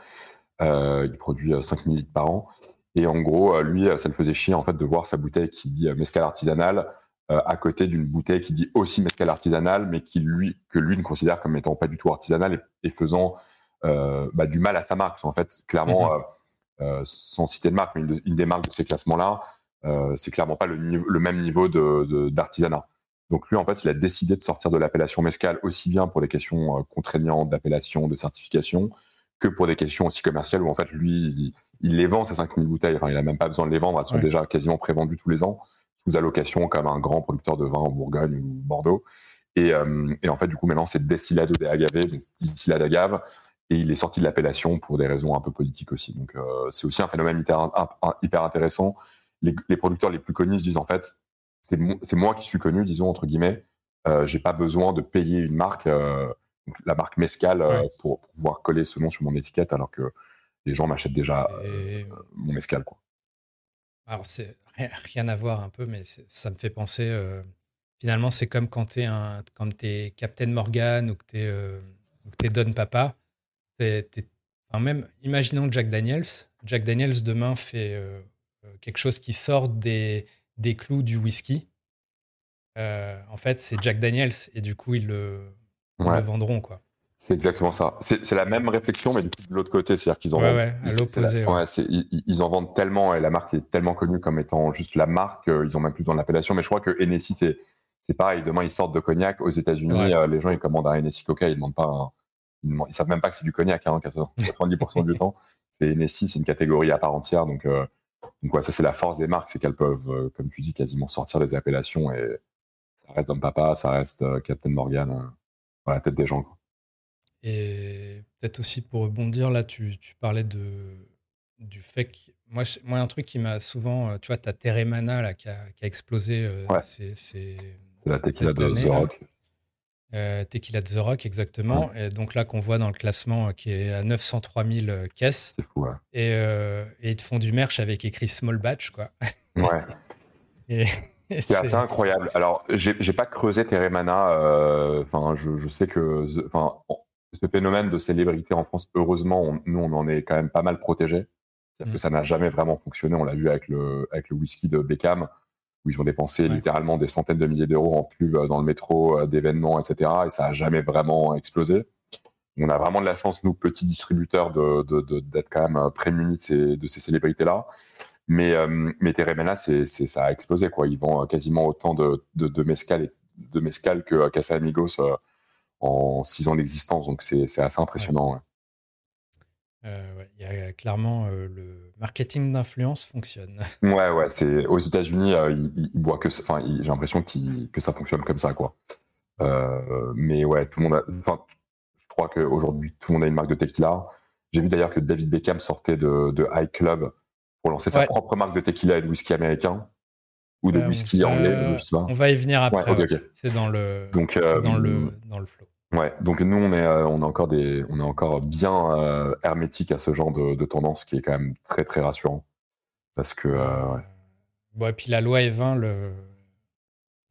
S2: il produit 5000 litres par an. Et en gros, lui, ça le faisait chier en fait de voir sa bouteille qui dit mescal artisanal euh, à côté d'une bouteille qui dit aussi mescal artisanal, mais qui lui que lui ne considère comme étant pas du tout artisanal et, faisant euh, bah, du mal à sa marque. En fait, clairement, mhm. euh, sans citer de marque, mais une, des marques de ces classements-là, c'est clairement pas le, le même niveau d'artisanat. De, Donc lui, en fait, il a décidé de sortir de l'appellation mescal aussi bien pour des questions contraignantes d'appellation, de certification, que pour des questions aussi commerciales où en fait lui, il, les vend ces 5000 bouteilles. Enfin, il a même pas besoin de les vendre. Elles sont déjà quasiment prévendues tous les ans sous allocation comme un grand producteur de vin en Bourgogne ou Bordeaux. Et, et en fait, du coup, maintenant, c'est destillado de agave, donc distillat d'agave et il est sorti de l'appellation pour des raisons un peu politiques aussi. Donc euh, c'est aussi un phénomène hyper, hyper intéressant. Les, les, producteurs les plus connus se disent en fait, c'est moi qui suis connu, disons entre guillemets, euh, j'ai pas besoin de payer une marque, euh, la marque Mescal, euh, pour, pour, pouvoir coller ce nom sur mon étiquette, alors que les gens m'achètent déjà euh, mon Mescal. Quoi.
S1: Alors c'est rien à voir un peu, mais ça me fait penser. Finalement, c'est comme quand tu es, es Captain Morgan ou que tu es, es Don Papa enfin, même, imaginons Jack Daniels. Jack Daniels demain fait quelque chose qui sort des, des clous du whisky. Euh, en fait, c'est Jack Daniels et du coup, ils le, le vendront. quoi.
S2: C'est exactement ça. C'est la même réflexion, mais du coup, de l'autre côté. C'est-à-dire qu'ils en,
S1: ouais,
S2: ils, ils, en vendent tellement et la marque est tellement connue comme étant juste la marque, ils ont même plus dans l'appellation. Mais je crois que Hennessy, c'est pareil. Demain, ils sortent de cognac. Aux États-Unis, les gens, ils commandent un Hennessy Coca, ils ne demandent pas un ils, ne savent même pas que c'est du cognac, hein, 70% du temps. C'est Nessie, c'est une catégorie à part entière. Donc, euh, donc ça, c'est la force des marques, c'est qu'elles peuvent, euh, comme tu dis, quasiment sortir des appellations et ça reste Dom Papa, ça reste euh, Captain Morgan dans la tête des gens.
S1: Et peut-être aussi pour rebondir, là, tu, tu parlais de, du fait que. Moi, moi, un truc qui m'a souvent. Tu vois, ta Teremana là, qui, a, qui a explosé.
S2: c'est la tequila de The Rock.
S1: Euh, Tequila de The Rock, exactement. Et donc là, qu'on voit dans le classement euh, qui est à 903 000 euh, caisses.
S2: C'est fou, ouais.
S1: et, et, ils te font du merch avec écrit Small Batch, quoi.
S2: Ouais. et, c'est incroyable. Alors, j'ai pas creusé Teremana. Enfin, je, je, sais que ce phénomène de célébrité en France, heureusement, nous, on en est quand même pas mal protégé. C'est-à-dire que mm. ça n'a jamais vraiment fonctionné. On l'a vu avec le, avec le whisky de Beckham où ils ont dépensé littéralement des centaines de milliers d'euros en pub euh, dans le métro, euh, d'événements, etc. Et ça a jamais vraiment explosé. On a vraiment de la chance, nous, petits distributeurs, d'être de, de, quand même euh, prémunis de ces, célébrités-là. Mais, mais Teremena, c'est, ça a explosé. Quoi. Ils vendent quasiment autant de, de, mescal, de mescal que Casa Amigos en six ans d'existence. Donc c'est, assez impressionnant.
S1: Il y a clairement le marketing d'influence fonctionne.
S2: Ouais, ouais, c'est aux États-Unis, euh, ils, boivent que, enfin, j'ai l'impression que ça fonctionne comme ça, quoi. Euh, mais ouais, tout le monde, a, enfin, je crois qu'aujourd'hui tout le monde a une marque de tequila. J'ai vu d'ailleurs que David Beckham sortait de, de High Club pour lancer sa propre marque de tequila et de whisky américain ou de whisky anglais, je sais pas.
S1: On va y venir après. C'est dans le, Donc, euh, dans le, dans le flow.
S2: Ouais, donc nous on est, euh, on est encore des, on est encore bien euh, hermétique à ce genre de, de, tendance qui est quand même très très rassurant parce que. Euh, ouais.
S1: Bon et puis la loi E20 le,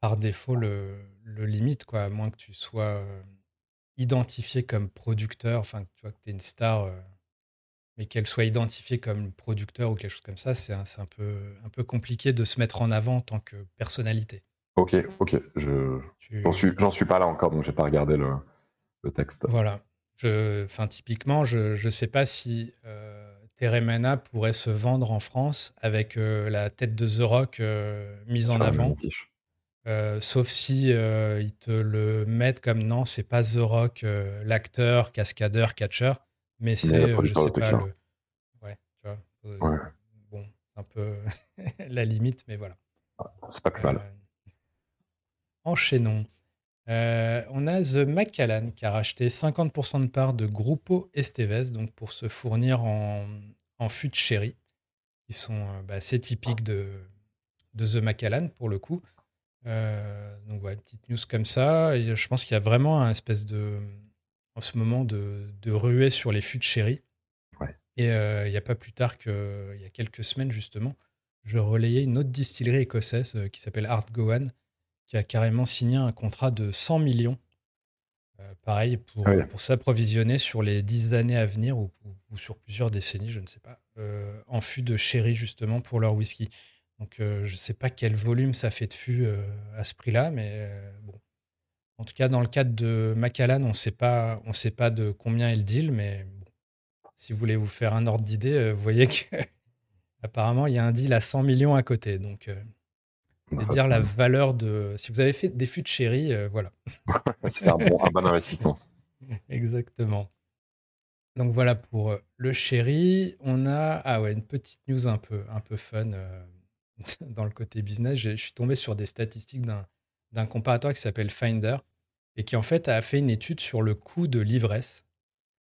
S1: par défaut le, le, limite quoi, à moins que tu sois identifié comme producteur, enfin tu vois que tu es une star, mais qu'elle soit identifiée comme producteur ou quelque chose comme ça, c'est un, un, peu un peu compliqué de se mettre en avant en tant que personnalité.
S2: Ok, ok. Je j'en suis, suis pas là encore, donc j'ai pas regardé le, le texte.
S1: Voilà. Je, enfin, typiquement, je ne sais pas si euh, Teremana pourrait se vendre en France avec euh, la tête de The Rock euh, mise en avant. Euh, sauf si ils te le mettent comme non, c'est pas The Rock, l'acteur, cascadeur, catcher, mais c'est, je sais pas, le. Ouais, tu vois. Ouais. Bon, c'est un peu la limite, mais voilà.
S2: C'est pas plus mal.
S1: Enchaînons. Euh, on a The Macallan qui a racheté 50% de parts de Grupo Esteves donc pour se fournir en, en fût de sherry. Ils sont euh, bah, assez typiques de, de The Macallan pour le coup. Euh, donc voilà, petite news comme ça. Et je pense qu'il y a vraiment un espèce de, en ce moment, de, de ruée sur les fûts de sherry. Et il n'y a pas plus tard qu'il y a quelques semaines justement, je relayais une autre distillerie écossaise qui s'appelle Art Gowan qui a carrément signé un contrat de 100 millions, euh, pareil, pour, ah pour s'approvisionner sur les 10 années à venir ou, sur plusieurs décennies, je ne sais pas, euh, en fût de sherry justement pour leur whisky. Donc euh, je ne sais pas quel volume ça fait de fût à ce prix-là, mais bon. En tout cas, dans le cadre de Macallan, on ne sait pas de combien est le deal, mais bon, si vous voulez vous faire un ordre d'idée, vous voyez que apparemment, il y a un deal à 100 millions à côté. Donc, c'est dire la valeur de. Si vous avez fait des fûts de chéri, voilà.
S2: c'est un bon, un bon investissement.
S1: Exactement. Donc voilà pour le chéri. On a ah ouais, une petite news un peu, un peu fun dans le côté business. Je suis tombé sur des statistiques d'un comparateur qui s'appelle Finder et qui en fait a fait une étude sur le coût de l'ivresse.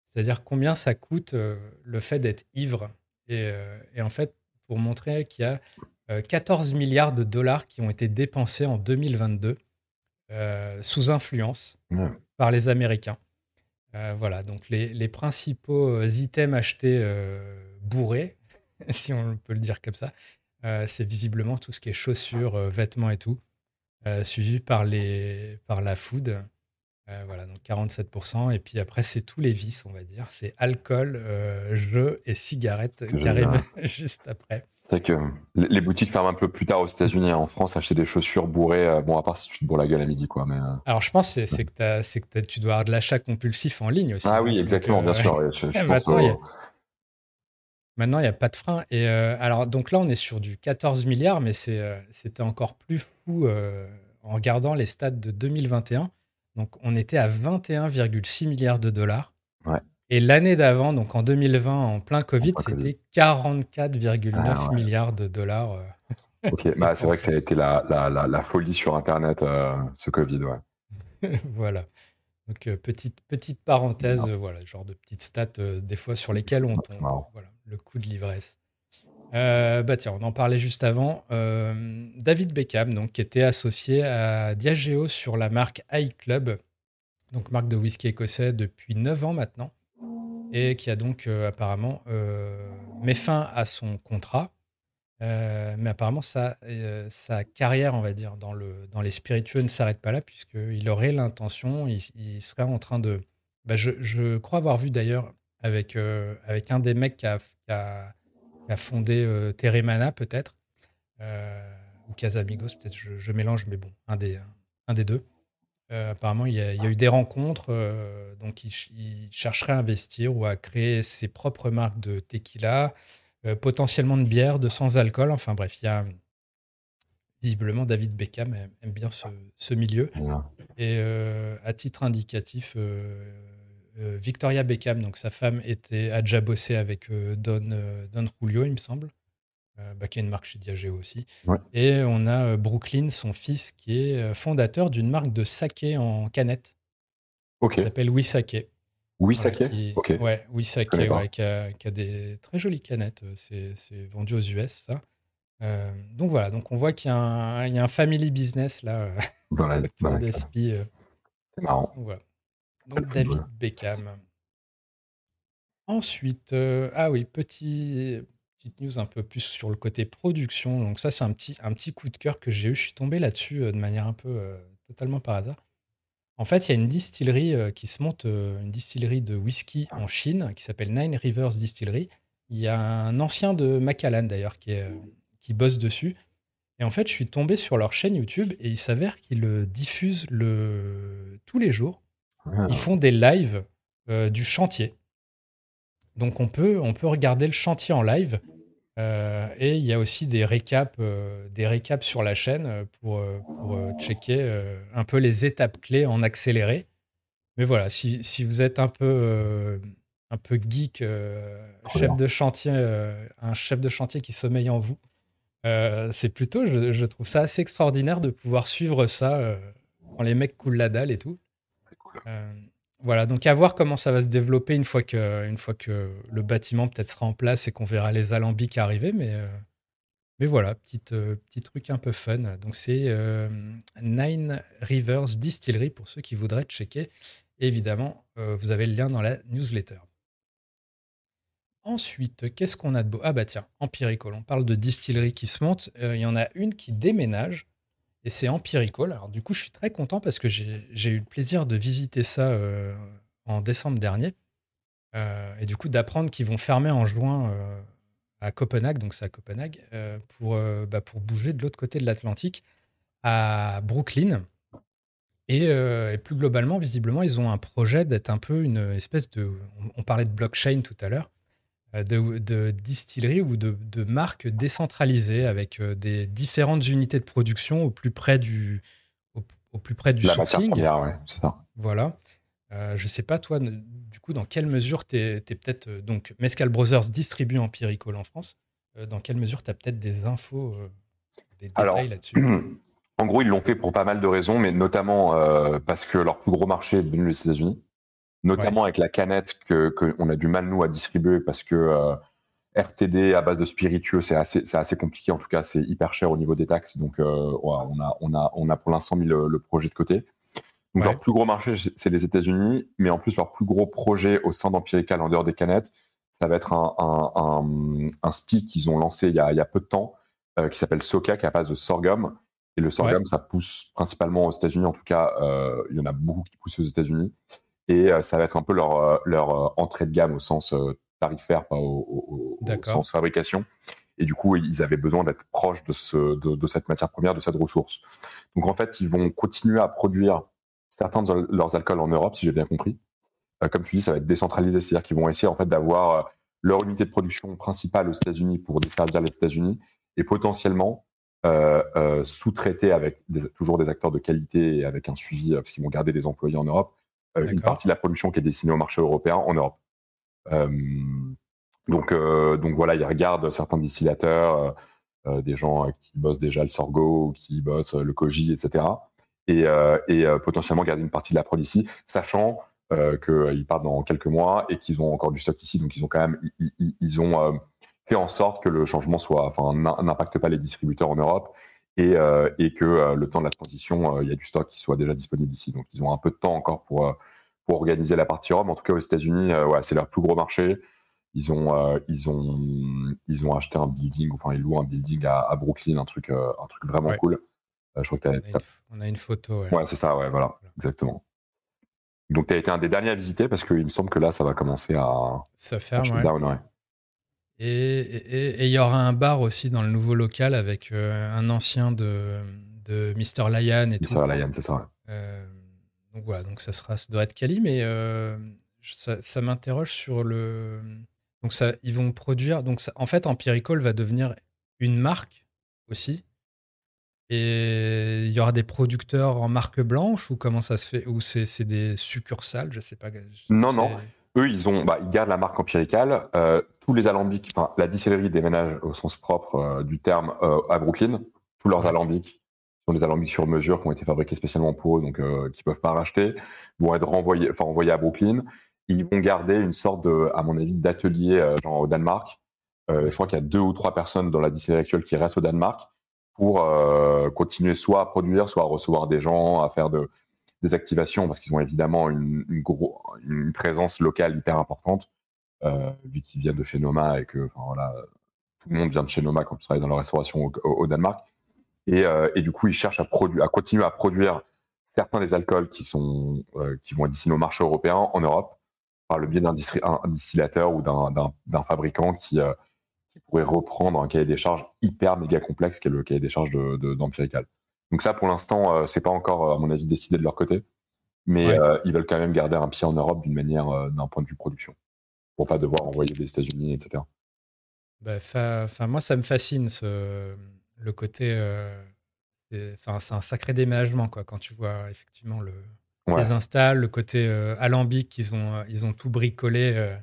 S1: C'est-à-dire combien ça coûte le fait d'être ivre. Et, et, en fait, pour montrer qu'il y a 14 milliards de dollars qui ont été dépensés en 2022 sous influence par les Américains. Euh, voilà, donc les, principaux euh, items achetés euh, bourrés, si on peut le dire comme ça, c'est visiblement tout ce qui est chaussures, vêtements et tout, suivi par, les, par la food. Voilà, donc 47%. Et puis après, c'est tous les vices, on va dire. C'est alcool, jeux et cigarettes qui arrivent juste après.
S2: C'est que les boutiques ferment un peu plus tard aux États-Unis. En France, acheter des chaussures bourrées, euh, bon, à part si tu te bourres la gueule à midi, quoi. Mais, euh.
S1: Alors, je pense que c'est que, que tu dois avoir de l'achat compulsif en ligne aussi.
S2: Ah hein, oui, exactement, bien sûr.
S1: maintenant, il n'y a... pas de frein. Et euh, alors, donc là, on est sur du 14 milliards, mais c'était encore plus fou en regardant les stats de 2021. Donc, on était à 21,6 milliards de dollars.
S2: Ouais.
S1: Et l'année d'avant, donc en 2020, en plein Covid, c'était 44,9 ah milliards de dollars.
S2: Euh, ok, bah, c'est vrai que ça a été la, la, la, folie sur Internet, euh, ce Covid, ouais.
S1: voilà. Donc, euh, petite, petite parenthèse, voilà, genre de petites stats, des fois, sur lesquelles on tombe. Voilà, le coût de l'ivresse. Bah tiens, on en parlait juste avant. David Beckham, donc, qui était associé à Diageo sur la marque iClub, donc marque de whisky écossais depuis 9 ans maintenant et qui a donc euh, apparemment euh, mis fin à son contrat. Euh, mais apparemment, sa, sa carrière, on va dire, dans, le, dans les spiritueux ne s'arrête pas là, puisqu'il aurait l'intention, il, serait en train de... Bah, je, je, crois avoir vu d'ailleurs avec, avec un des mecs qui a, fondé Teremana, peut-être, ou Casamigos, peut-être je, je, mélange, mais bon, un des, un des deux. Euh, apparemment, il y, a, eu des rencontres. Euh, donc, il, chercherait à investir ou à créer ses propres marques de tequila, euh, potentiellement de bière, de sans-alcool. Enfin, bref, il y a visiblement David Beckham aime, bien ce, milieu. Et à titre indicatif, Victoria Beckham, donc sa femme, était, a déjà bossé avec Don, Don Julio, il me semble. Euh, bah, qui est une marque chez Diageo aussi. Et on a euh, Brooklyn, son fils, qui est euh, fondateur d'une marque de saké en canette.
S2: Ok.
S1: Qui s'appelle Wisake.
S2: Wisake Ok.
S1: Ouais, Wisake, ouais, qui, a, qui, a, des très jolies canettes. C'est vendu aux US, ça. donc voilà, donc on voit qu'il y, y, a un family business là
S2: dans la, dans
S1: C'est
S2: marrant.
S1: Voilà. Donc David Beckham. Ensuite, ah oui, petit, petite news un peu plus sur le côté production. Donc ça, c'est un petit, un petit coup de cœur que j'ai eu. Je suis tombé là-dessus euh, de manière un peu euh, totalement par hasard. En fait, il y a une distillerie euh, qui se monte, une distillerie de whisky en Chine qui s'appelle Nine Rivers Distillery. Il y a un ancien de Macallan d'ailleurs qui, qui bosse dessus. Et en fait, je suis tombé sur leur chaîne YouTube et il s'avère qu'ils diffusent le... tous les jours. Ah. Ils font des lives du chantier. Donc on peut, on peut regarder le chantier en live. Euh, et il y a aussi des récaps, euh, des récaps sur la chaîne euh, pour, pour checker un peu les étapes clés en accéléré. Mais voilà, si, si vous êtes un peu, un peu geek, chef de chantier, un chef de chantier qui sommeille en vous, c'est plutôt, je, je, trouve ça assez extraordinaire de pouvoir suivre ça quand les mecs coulent la dalle et tout. Cool. Voilà, donc à voir comment ça va se développer une fois que, une fois que le bâtiment peut-être sera en place et qu'on verra les alambics arriver. Mais, euh, mais voilà, petite, euh, petit truc un peu fun. Donc c'est euh, Nine Rivers Distillery pour ceux qui voudraient checker. évidemment, vous avez le lien dans la newsletter. Ensuite, qu'est-ce qu'on a de beau? Ah bah tiens, Empirical, on parle de distillerie qui se monte. Il y en a une qui déménage et c'est Empirical. Alors, du coup, je suis très content parce que j'ai eu le plaisir de visiter ça euh, en décembre dernier. Euh, et du coup, d'apprendre qu'ils vont fermer en juin euh, à Copenhague, donc c'est à Copenhague, pour, bah, pour bouger de l'autre côté de l'Atlantique, à Brooklyn. Et, plus globalement, visiblement, ils ont un projet d'être un peu une espèce de. On, parlait de blockchain tout à l'heure. De, distilleries ou de, marques décentralisées avec des différentes unités de production au plus près du, au, plus près du
S2: La sourcing. ouais, c'est ça.
S1: Voilà. je sais pas, toi, du coup, dans quelle mesure tu es, peut-être. donc, Mescal Brothers distribue Empirical en France. dans quelle mesure tu as peut-être des infos, des détails là-dessus?
S2: En gros, ils l'ont fait pour pas mal de raisons, mais notamment parce que leur plus gros marché est devenu les États-Unis notamment avec la canette que qu'on a du mal nous à distribuer parce que euh, RTD à base de spiritueux c'est assez c'est assez compliqué. En tout cas c'est hyper cher au niveau des taxes. Donc euh, on a on a on a pour l'instant mis le, projet de côté. Donc leur plus gros marché c'est les États-Unis, mais en plus leur plus gros projet au sein d'Empirical en dehors des canettes, ça va être un un, un, un SPI qu'ils ont lancé il y a il y a peu de temps euh, qui s'appelle Soka qui a base de sorghum. Et le sorghum ça pousse principalement aux États-Unis. En tout cas il y en a beaucoup qui poussent aux États-Unis et euh, ça va être un peu leur, euh, leur euh, entrée de gamme au sens tarifaire, pas au, sens fabrication. Et du coup, ils avaient besoin d'être proches de, ce, de, cette matière première, de cette ressource. Donc en fait, ils vont continuer à produire certains de leurs alcools en Europe, si j'ai bien compris. comme tu dis, ça va être décentralisé, c'est-à-dire qu'ils vont essayer en fait d'avoir leur unité de production principale aux États-Unis pour desservir les États-Unis et potentiellement sous-traiter avec toujours des acteurs de qualité et avec un suivi, parce qu'ils vont garder des employés en Europe, une partie de la production qui est destinée au marché européen en Europe. Euh, donc, euh, donc voilà, ils regardent certains distillateurs, des gens qui bossent déjà le sorgho, qui bossent le koji, etc. Et, et potentiellement garder une partie de la prod ici, sachant qu'ils partent dans quelques mois et qu'ils ont encore du stock ici. Donc ils ont quand même, ils, ont fait en sorte que le changement soit, enfin, n'impacte pas les distributeurs en Europe et, euh, et que euh, le temps de la transition, euh, il y a du stock qui soit déjà disponible ici. Donc ils ont un peu de temps encore pour, pour organiser la partie Rome. En tout cas aux États-Unis, ouais, c'est leur plus gros marché. Ils ont, ils ont, ils ont acheté un building, enfin ils louent un building à, Brooklyn, un truc, un truc vraiment cool. je crois que
S1: on, a une, on a une photo.
S2: Ouais, c'est ça, ouais, voilà, exactement. Donc, tu as été un des derniers à visiter parce qu'il me semble que là, ça va commencer à.
S1: Ça ferme, ouais. Et il y aura un bar aussi dans le nouveau local avec euh, un ancien de, de Mr. Lyon et tout.
S2: Mr. Lyon, c'est ça.
S1: Euh, donc voilà, donc ça, sera, ça doit être Cali, mais euh, ça, m'interroge sur le. Donc ça, ils vont produire. Donc en fait, Empirical va devenir une marque aussi. Et il y aura des producteurs en marque blanche ou comment ça se fait Ou c'est des succursales Je sais pas.
S2: non, non. Bah, ils gardent la marque empiricale. Euh, tous les alambics, la distillerie déménage au sens propre euh, du terme euh, à Brooklyn. Tous leurs alambics sont des alambics sur mesure qui ont été fabriqués spécialement pour eux, donc qui peuvent pas racheter, vont être renvoyés, envoyés à Brooklyn. Ils vont garder une sorte à mon avis, d'atelier au Danemark. je crois qu'il y a deux ou trois personnes dans la distillerie actuelle qui restent au Danemark pour continuer soit à produire, soit à recevoir des gens, à faire de, des activations parce qu'ils ont évidemment une, une, une, présence locale hyper importante, euh, vu qu'ils viennent de chez Noma et que voilà, tout le monde vient de chez Noma quand tu travailles dans la restauration au, Danemark. Et, euh, et, du coup, ils cherchent à, à continuer à produire certains des alcools qui, sont, euh, qui vont être destinés au marché européen en Europe par le biais d'un distillateur ou d'un fabricant qui, pourrait reprendre un cahier des charges hyper méga complexe qui est le cahier des charges d'Empirical. De, donc ça, pour l'instant, euh, c'est pas encore, euh, à mon avis, décidé de leur côté. Mais euh, ils veulent quand même garder un pied en Europe d'une manière, d'un point de vue production, pour pas devoir envoyer des États-Unis, etc.
S1: Bah, enfin, moi, ça me fascine ce, le côté. Enfin, c'est un sacré déménagement, quoi, quand tu vois effectivement le, les installs, le côté alambic, ils ont, ils ont tout bricolé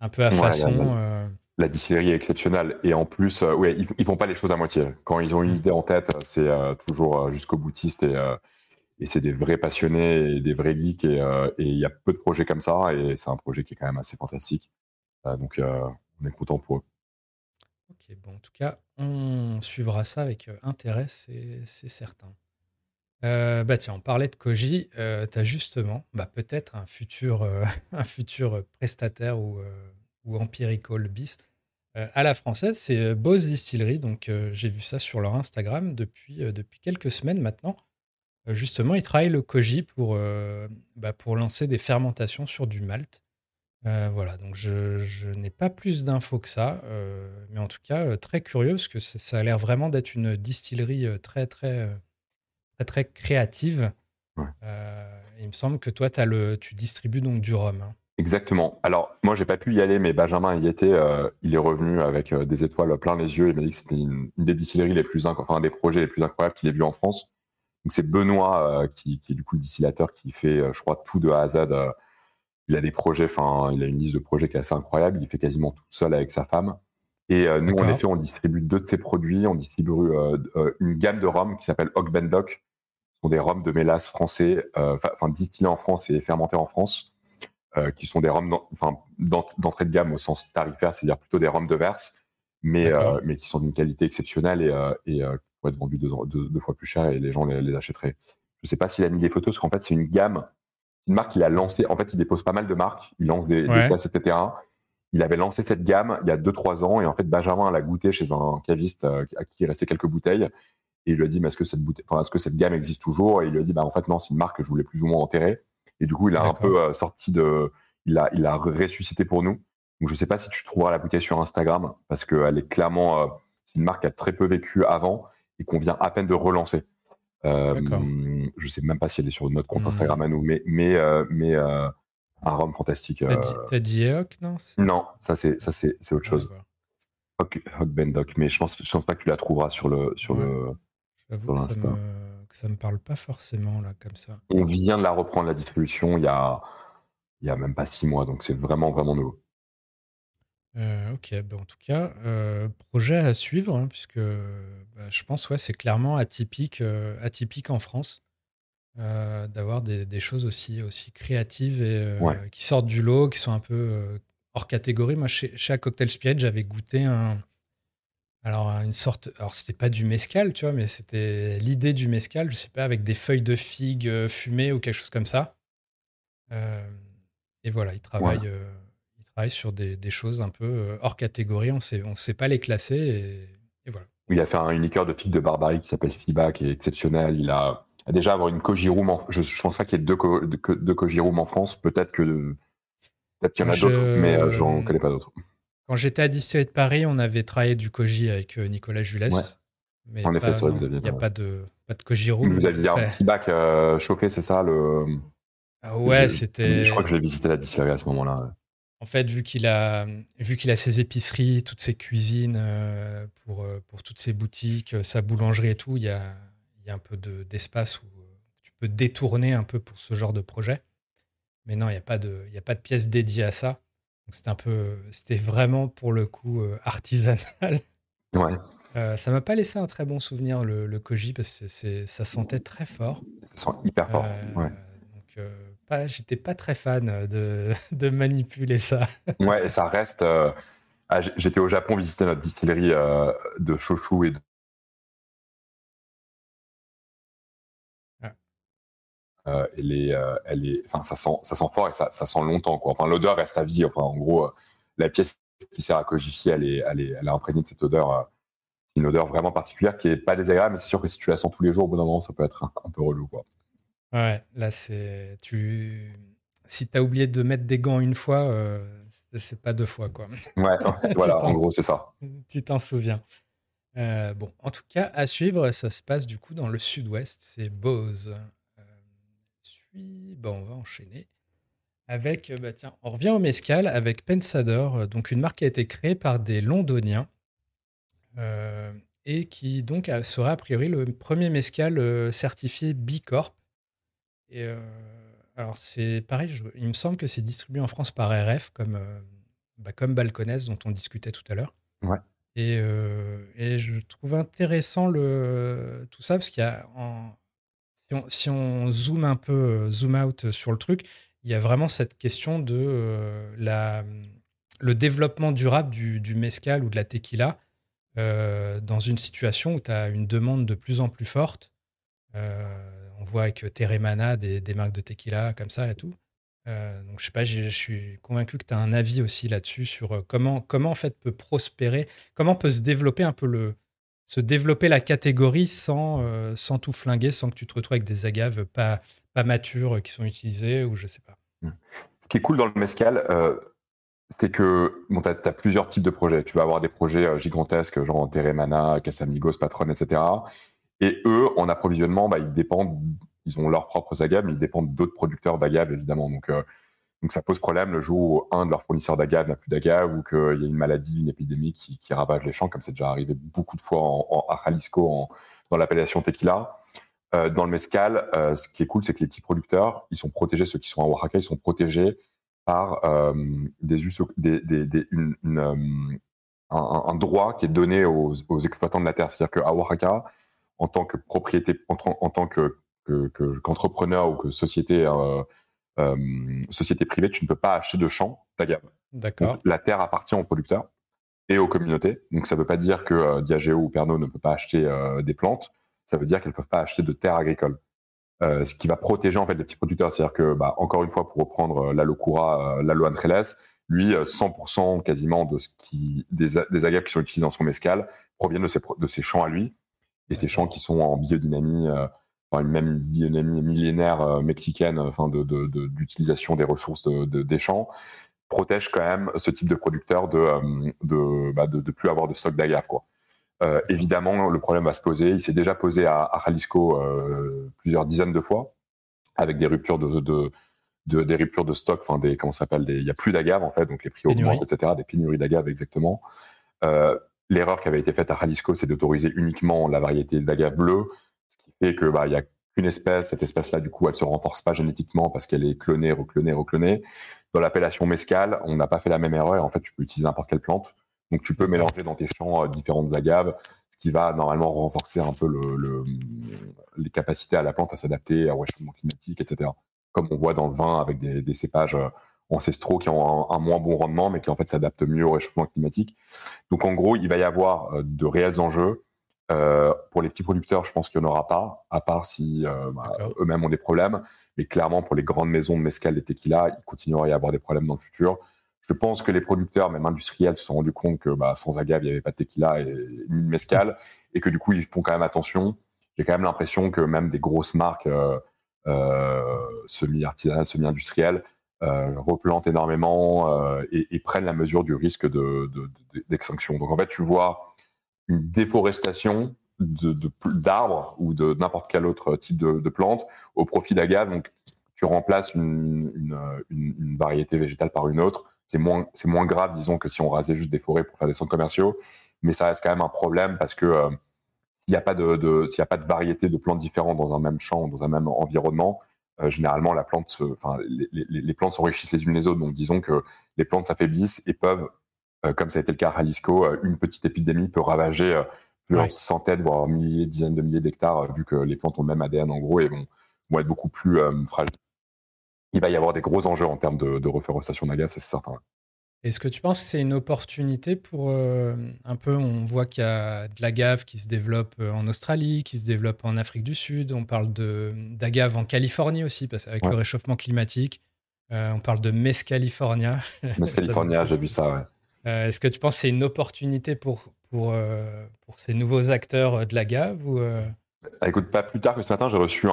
S1: un peu à façon
S2: la distillerie est exceptionnelle et en plus, euh, ouais, ils, font pas les choses à moitié. Quand ils ont une mm. idée en tête, c'est euh, toujours euh, jusqu'au boutiste et, et c'est des vrais passionnés et des vrais geeks et il y a peu de projets comme ça et c'est un projet qui est quand même assez fantastique. donc on est content pour eux.
S1: Ok, bon, en tout cas, on suivra ça avec intérêt, c'est certain. bah tiens, on parlait de Koji. tu as justement bah, peut-être un futur, un futur prestataire ou, ou Empirical Beast à la française, c'est euh, Boss Distillery. Donc, euh, j'ai vu ça sur leur Instagram depuis, depuis quelques semaines maintenant. justement, ils travaillent le koji pour, bah, pour lancer des fermentations sur du malt. voilà, donc je, n'ai pas plus d'infos que ça, mais en tout cas très curieux parce que ça a l'air vraiment d'être une distillerie très très très très créative. il me semble que toi, as le, tu distribues donc du rhum. Hein.
S2: Exactement. Alors, moi, j'ai pas pu y aller, mais Benjamin y était. Euh, il est revenu avec euh, des étoiles plein les yeux. Il m'a dit que c'était une, des distilleries les plus enfin, un des projets les plus incroyables qu'il ait vu en France. Donc, c'est Benoît, euh, qui, est du coup le distillateur, qui fait, je crois, tout de A à Z. il a des projets, enfin, il a une liste de projets qui est assez incroyable. Il fait quasiment tout seul avec sa femme. Et nous, en effet, on distribue deux de ses produits. On distribue une gamme de rhum qui s'appelle Ogbendoc. Ce sont des rhums de mélasse français, enfin, distillés en France et fermentés en France. Euh, qui sont des rhums d'entrée de gamme au sens tarifaire, c'est-à-dire plutôt des rhums de verse, mais, euh, mais qui sont d'une qualité exceptionnelle et, euh, et pourraient être vendus deux, fois plus cher et les gens les, achèteraient. Je ne sais pas s'il a mis des photos, parce qu'en fait, c'est une gamme, une marque qu'il a lancée. En fait, il dépose pas mal de marques, il lance des, ouais. etc. Il avait lancé cette gamme il y a 2-3 ans et en fait, Benjamin l'a goûté chez un caviste à qui il restait quelques bouteilles. Et il lui a dit, mais est-ce que cette bouteille, enfin, est-ce que cette gamme existe toujours? Et il lui a dit, bah, en fait, non, c'est une marque que je voulais plus ou moins enterrer. Et du coup, il a un peu euh, sorti de, il a, il a ressuscité pour nous. Donc, je sais pas si tu trouveras la bouteille sur Instagram parce qu'elle est clairement, euh, c'est une marque qui a très peu vécu avant et qu'on vient à peine de relancer. Euh, je sais même pas si elle est sur notre compte Instagram à nous, mais mais euh, mais un rhum fantastique.
S1: T'as dit Eok, non
S2: Non, ça c'est ça c'est autre chose. Hog Bendoc, mais je pense je pense pas que tu la trouveras sur le sur le
S1: sur que ça me parle pas forcément là comme ça.
S2: On vient de la reprendre la distribution il y a, il y a même pas six mois, donc c'est vraiment vraiment nouveau.
S1: Euh, ok, ben en tout cas, euh, projet à suivre, hein, puisque bah, je pense ouais, c'est clairement atypique, euh, atypique en France d'avoir des, des, choses aussi, aussi créatives et qui sortent du lot, qui sont un peu hors catégorie. Moi, chez, chez Cocktail Spirit, j'avais goûté un, alors, une sorte. Alors, c'était pas du mescal, tu vois, mais c'était l'idée du mescal, je sais pas, avec des feuilles de figue euh, fumées ou quelque chose comme ça. Euh, et voilà, il travaille, euh, il travaille sur des, choses un peu hors catégorie. On sait, on sait pas les classer et, voilà.
S2: Il a fait une liqueur de figue de barbarie qui s'appelle Fiba, qui est exceptionnelle. Il a, déjà avoir une koji room. je, je pense pas qu'il y ait deux, deux en France. Peut-être que peut-être qu'il y en a d'autres, mais j'en connais pas d'autres.
S1: Quand j'étais à Distillery de Paris, on avait travaillé du koji avec euh, Nicolas Jules.
S2: Mais en effet,
S1: Il n'y a pas de, pas de koji room.
S2: Vous aviez un petit bac euh, chauffé, c'est ça le...
S1: Ah ouais, c'était.
S2: Je crois que j'ai visité la distillerie à ce moment-là.
S1: En fait, vu qu'il a, vu qu'il a ses épiceries, toutes ses cuisines euh, pour, pour toutes ses boutiques, sa boulangerie et tout, il y a, y a un peu d'espace où tu peux détourner un peu pour ce genre de projet. Mais non, il n'y a pas de, il a pas de pièce dédiée à ça c'était un peu, c'était vraiment pour le coup euh, artisanal.
S2: Ouais.
S1: Euh, ça m'a pas laissé un très bon souvenir le, le koji parce que c'est, ça sentait très fort.
S2: Ça sent hyper fort.
S1: Euh,
S2: ouais.
S1: Donc pas, j'étais pas très fan de, de manipuler ça.
S2: ouais, et ça reste. Ah, j'étais au Japon visiter notre distillerie de Shoshu et Euh, elle est, euh, elle est, enfin, ça sent, ça sent fort et ça, ça sent longtemps, quoi. Enfin, l'odeur reste à vie. Enfin, en gros, euh, la pièce qui sert à cogifier, elle est, elle est, elle est imprégnée de cette odeur. c'est une odeur vraiment particulière qui est pas désagréable, mais c'est sûr que si tu la sens tous les jours, au bout d'un moment, ça peut être un, peu relou, quoi.
S1: Ouais, là, c'est, tu, si t'as oublié de mettre des gants une fois, c'est pas deux fois, quoi.
S2: Ouais, voilà, en gros, c'est ça.
S1: Tu t'en souviens. bon, en tout cas, à suivre, ça se passe du coup dans le sud-ouest. C'est Bose. Bon, on va enchaîner avec, euh, bah tiens, on revient au mescal avec Pensador, euh, donc une marque qui a été créée par des Londoniens euh, et qui donc sera a priori le premier mescal certifié B Corp. Et alors c'est pareil, il me semble que c'est distribué en France par RF comme bah, comme Balconès dont on discutait tout à l'heure.
S2: Ouais.
S1: Et, et, je trouve intéressant le, tout ça parce qu'il y a en, si on, zoome un peu, euh, zoom out sur le truc, il y a vraiment cette question de euh, la, le développement durable du, du, mezcal ou de la tequila euh, dans une situation où tu as une demande de plus en plus forte. on voit avec Teremana des, des, marques de tequila comme ça et tout. donc je sais pas, je suis convaincu que tu as un avis aussi là-dessus sur comment, comment en fait peut prospérer, comment peut se développer un peu le, se développer la catégorie sans, euh, sans tout flinguer, sans que tu te retrouves avec des agaves pas, pas matures qui sont utilisées ou je sais pas.
S2: Mmh. Ce qui est cool dans le mescal, euh, c'est que bon, tu as, plusieurs types de projets. Tu vas avoir des projets euh, gigantesques, genre Teremana, Casamigos, Patron, etc. Et eux, en approvisionnement, bah, ils dépendent, ils ont leurs propres agaves, mais ils dépendent d'autres producteurs d'agaves, évidemment. Donc, Donc ça pose problème le jour où un de leurs fournisseurs d'agave n'a plus d'agave ou qu'il y a une maladie, une épidémie qui, ravage les champs, comme c'est déjà arrivé beaucoup de fois en, à Jalisco dans l'appellation tequila. Euh, dans le mescal, euh, ce qui est cool, c'est que les petits producteurs, ils sont protégés, ceux qui sont à Oaxaca, ils sont protégés par des, un, droit qui est donné aux, exploitants de la terre. C'est-à-dire qu'à Oaxaca, en tant que propriété, en, tant que, qu'entrepreneur ou que société euh, société privée, tu ne peux pas acheter de champs d'agave.
S1: D'accord.
S2: La terre appartient aux producteurs et aux communautés. Donc ça ne veut pas dire que euh, Diageo ou Pernod ne peut pas acheter euh, des plantes. Ça veut dire qu'elles ne peuvent pas acheter de terres agricoles. ce qui va protéger en fait les petits producteurs. C'est-à-dire que, bah, encore une fois, pour reprendre la Locura, la Loan lui, 100% quasiment de ce qui, des, agaves qui sont utilisés dans son mescal proviennent de ses, de ses champs à lui. Et ces champs qui sont en biodynamie, enfin, même une biodynamie millénaire euh, mexicaine, enfin, d'utilisation de, des ressources de, des champs, protège quand même ce type de producteur de euh, de, bah, de, plus avoir de stock d'agave. Quoi. Euh, évidemment, le problème va se poser. Il s'est déjà posé à, à Jalisco plusieurs dizaines de fois, avec des ruptures de, de, des ruptures de stock, enfin des comment s'appelle, il y a plus d'agave en fait, donc les prix augmentent, etc. Des pénuries d'agave exactement. L'erreur qui avait été faite à Jalisco, c'est d'autoriser uniquement la variété d'agave bleue fait que bah il y a qu'une espèce, cette espèce-là du coup elle se renforce pas génétiquement parce qu'elle est clonée, reclonée, reclonée. Dans l'appellation mescal, on n'a pas fait la même erreur. En fait, tu peux utiliser n'importe quelle plante, donc tu peux mélanger dans tes champs euh, différentes agaves, ce qui va normalement renforcer un peu le, les capacités à la plante à s'adapter au réchauffement climatique, etc. Comme on voit dans le vin avec des, cépages euh, ancestraux qui ont un, moins bon rendement, mais qui en fait s'adaptent mieux au réchauffement climatique. Donc en gros, il va y avoir euh, de réels enjeux euh, pour les petits producteurs, je pense qu'il n'y en aura pas, à part si euh, bah, eux-mêmes ont des problèmes. Mais clairement, pour les grandes maisons de mescal et tequila, il continuera à y avoir des problèmes dans le futur. Je pense que les producteurs, même industriels, se sont rendus compte que bah, sans agave, il n'y avait pas de tequila et ni de mescal, et que du coup, ils font quand même attention. J'ai quand même l'impression que même des grosses marques euh, semi-artisanales, semi-industrielles, replantent énormément et, et, prennent la mesure du risque d'extinction. De, de, Donc en fait, tu vois une déforestation d'arbres de, ou de n'importe quel autre type de, de plante au profit d'agave. Donc, tu remplaces une, une, une, variété végétale par une autre. C'est moins, c'est moins grave, disons, que si on rasait juste des forêts pour faire des centres commerciaux. Mais ça reste quand même un problème parce que euh, s'il n'y a pas de, de s'il y a pas de variété de plantes différentes dans un même champ, dans un même environnement, euh, généralement la plante, les, les, les, plantes s'enrichissent les unes les autres. Donc, disons que les plantes s'affaiblissent et peuvent euh, comme ça a été le cas à Jalisco, euh, une petite épidémie peut ravager euh, plusieurs centaines, voire milliers, dizaines de milliers d'hectares, vu que les plantes ont le même ADN en gros et vont, vont être beaucoup plus fragiles. Il va y avoir des gros enjeux en termes de, de reforestation d'agave, c'est certain.
S1: Est-ce que tu penses que c'est une opportunité pour un peu, on voit qu'il y a de l'agave qui se développe en Australie, qui se développe en Afrique du Sud, on parle d'agave en Californie aussi, parce qu'avec le réchauffement climatique, on parle de Mescalifornia.
S2: Mescalifornia, j'ai vu ça, ouais.
S1: Euh, est-ce que tu penses que c'est une opportunité pour, pour, euh, pour ces nouveaux acteurs euh, de la gave ou
S2: bah, Écoute, pas plus tard que ce matin, j'ai reçu un,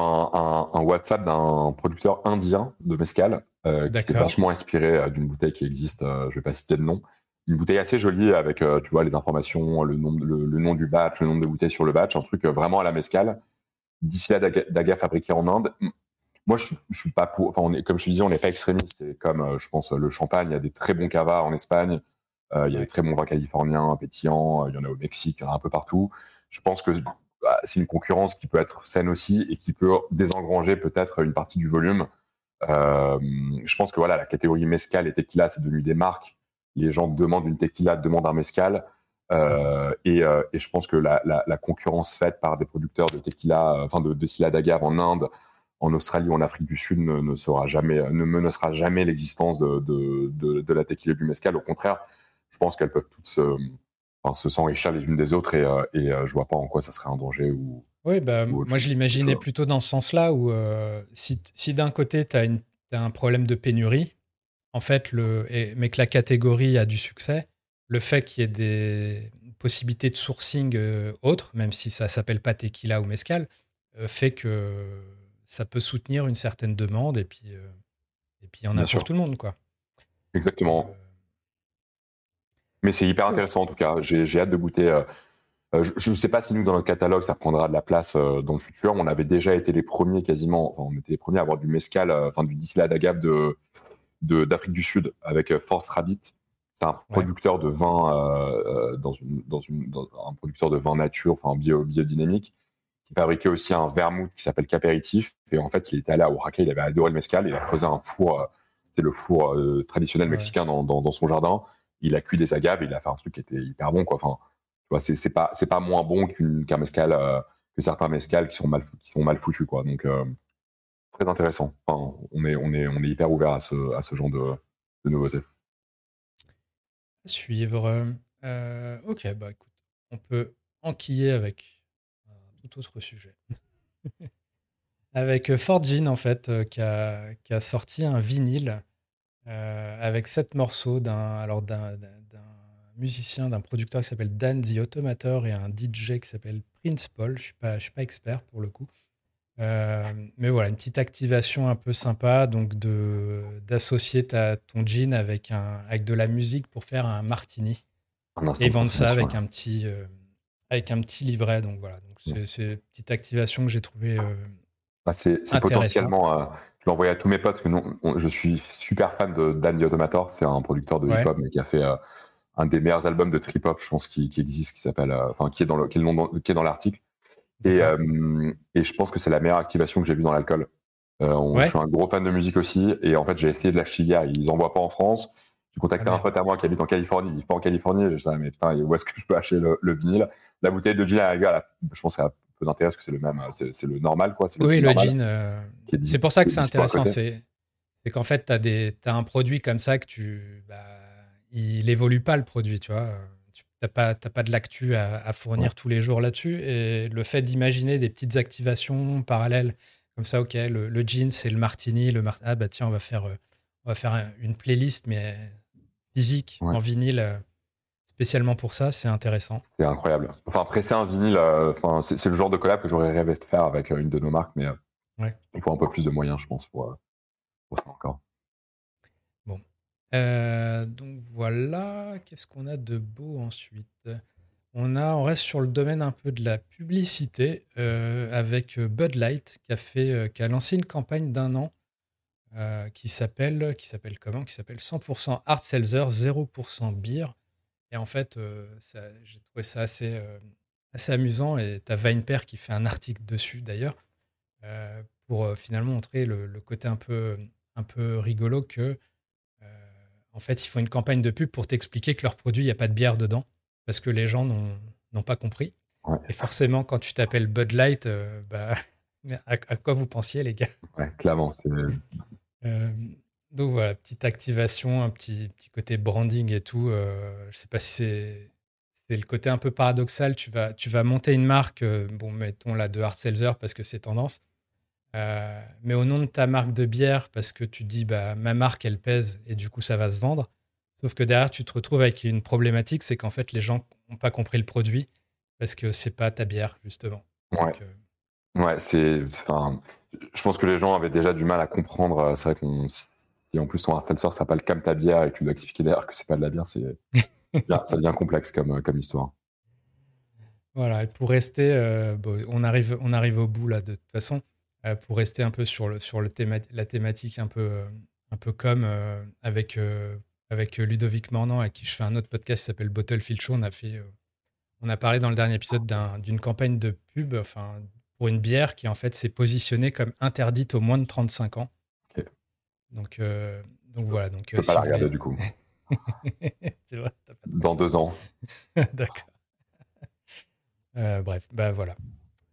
S2: un, WhatsApp d'un producteur indien de mescal qui s'est vachement inspiré d'une bouteille qui existe, je ne vais pas citer le nom, une bouteille assez jolie avec, tu vois, les informations, le nom, le, nom du batch, le nombre de bouteilles sur le batch, un truc vraiment à la mescal, là d'agave fabriqué en Inde. Moi, je, je suis pas pour. Enfin, on est, comme je te disais, on n'est pas extrémiste. C'est comme, je pense, le champagne. Il y a des très bons cavas en Espagne. Euh, il y a des très bons vins californiens, pétillants, il y en a au Mexique, il y en a un peu partout. Je pense que bah, c'est une concurrence qui peut être saine aussi et qui peut désengranger peut-être une partie du volume. Euh, je pense que voilà, la catégorie mescal et tequila, c'est devenu des marques. Les gens demandent une tequila, demandent un mescal. Euh, et, euh, et, je pense que la, la, la, concurrence faite par des producteurs de tequila, enfin de, de d'agave en Inde, en Australie ou en Afrique du Sud ne, ne sera jamais, ne menacera jamais l'existence de, de, de, la tequila du mescal. Au contraire, je pense qu'elles peuvent toutes se, se s'enrichir les unes des autres et, euh, et euh, je vois pas en quoi ça serait un danger ou.
S1: Oui, bah, moi je l'imaginais plutôt dans ce sens-là où euh, si, si d'un côté tu as, un problème de pénurie, en fait, le, mais que la catégorie a du succès, le fait qu'il y ait des possibilités de sourcing autres, même si ça s'appelle pas tequila ou mescal, fait que ça peut soutenir une certaine demande et puis et puis il y en a pour tout le monde quoi.
S2: Exactement. Mais c'est hyper intéressant en tout cas. J'ai hâte de goûter. Euh, euh, je ne sais pas si nous, dans notre catalogue, ça prendra de la place euh, dans le futur. On avait déjà été les premiers quasiment, enfin, on était les premiers à avoir du mescal, enfin du distillat d'agave de, d'Afrique du Sud avec Force Rabbit. C'est un producteur de vin dans une, dans une, un producteur de vin nature, enfin bio, biodynamique, qui fabriquait aussi un vermouth qui s'appelle Capéritif. Et en fait, il était allé à Oaxaca, il avait adoré le mescal, il a creusé un four, c'est le four traditionnel mexicain dans, dans, dans, son jardin. Il a cuit des agaves, il a fait un truc qui était hyper bon, quoi. Enfin, tu vois, c'est pas, pas moins bon qu'un mescal, que certains mescals qui sont mal, qui sont mal foutus, quoi. Donc, très intéressant. Enfin, on, est, on, est, on est hyper ouvert à ce, à ce genre de, de nouveautés.
S1: suivre. Euh, ok, bah écoute, on peut enquiller avec un tout autre sujet. avec euh, Jean, en fait, euh, qui, a, qui, a, sorti un vinyle avec sept morceaux d'un alors d'un musicien, d'un producteur qui s'appelle Dan The Automator et un DJ qui s'appelle Prince Paul. Je ne suis, pas, je suis pas expert pour le coup. Euh, mais voilà, une petite activation un peu sympa, donc de d'associer ton jean avec un avec de la musique pour faire un martini et vendre ça avec un petit euh, avec un petit livret. Donc voilà, donc c'est une petite activation que j'ai trouvé. Euh,
S2: bah, c'est potentiellement. Je envoyé à tous mes potes. Que non, je suis super fan de Dan Automator. C'est un producteur de hip hop mais qui a fait un des meilleurs albums de trip hop, je pense, qui, qui existe, qui s'appelle, enfin, qui est dans le, qui est le nom qui est dans l'article. Et, euh, et je pense que c'est la meilleure activation que j'ai vue dans l'alcool. Euh, Je suis un gros fan de musique aussi. Et en fait, j'ai essayé de l'acheter hier. Ils envoient pas en France. J'ai contacté ah, un pote à moi qui habite en Californie. Il vit pas en Californie. Je disais, mais putain, où est-ce que je peux acheter le, le vinyle? La bouteille de gin à la je pense a peu d'intérêt parce que c'est le même, c'est le normal, quoi.
S1: Le oui, le gin. Euh, c'est pour ça que c'est intéressant. C'est qu'en fait, tu as, as, un produit comme ça que tu. Bah, il évolue pas le produit, tu vois t'as pas, pas de l'actu à, fournir tous les jours là-dessus. Et le fait d'imaginer des petites activations parallèles, comme ça, ok, le, le jean, c'est le martini, le mar ah bah tiens, on va faire, euh, on va faire une playlist, mais physique, en vinyle, euh, spécialement pour ça, c'est intéressant.
S2: C'est incroyable. Enfin, presser un vinyle, euh, enfin, c'est le genre de collab que j'aurais rêvé de faire avec une de nos marques, mais il faut un peu plus de moyens, je pense, pour, pour ça encore.
S1: Euh, donc voilà, qu'est-ce qu'on a de beau ensuite? On, a, on reste sur le domaine un peu de la publicité euh, avec Bud Light qui a, fait, euh, qui a lancé une campagne d'un an qui s'appelle qui s'appelle comment? Qui s'appelle 100% Hard Seltzer, 0% beer. Et en fait, j'ai trouvé ça assez, assez amusant. Et tu as Vinepair qui fait un article dessus d'ailleurs pour finalement montrer le, le, côté un peu, un peu rigolo que en fait, ils font une campagne de pub pour t'expliquer que leur produit, il n'y a pas de bière dedans, parce que les gens n'ont pas compris. Et forcément, quand tu t'appelles Bud Light, euh, bah, à, quoi vous pensiez, les gars?
S2: Ouais, clairement. C'est...
S1: Euh, donc voilà, petite activation, un petit, petit côté branding et tout. Euh, je ne sais pas si c'est, c'est le côté un peu paradoxal. Tu vas, tu vas monter une marque, bon, mettons là de hard seltzer parce que c'est tendance. Euh, mais au nom de ta marque de bière, parce que tu dis, bah, ma marque, elle pèse et du coup, ça va se vendre. Sauf que derrière, tu te retrouves avec une problématique, c'est qu'en fait, les gens n'ont pas compris le produit parce que c'est pas ta bière, justement.
S2: Ouais. Euh, ouais, c'est. Enfin, je pense que les gens avaient déjà du mal à comprendre. Euh, c'est vrai qu'on. Si en plus ton ça s'appelle comme ta bière et que tu dois expliquer derrière que c'est pas de la bière, c'est. ça devient complexe comme, comme histoire.
S1: Voilà, et pour rester, on, arrive, on arrive au bout là, de toute façon. Euh, pour rester un peu sur, le, sur le la thématique un peu, euh, un peu comme euh, avec, avec Ludovic Mornan, à qui je fais un autre podcast qui s'appelle Bottlefield Show. On a, fait, on a parlé dans le dernier épisode d'une campagne de pub enfin, pour une bière qui en fait s'est positionnée comme interdite aux moins de 35 ans. Donc, donc voilà. Donc,
S2: je peux pas la regarder du coup.
S1: C'est vrai.
S2: Dans deux ans.
S1: D'accord. bref, bah voilà.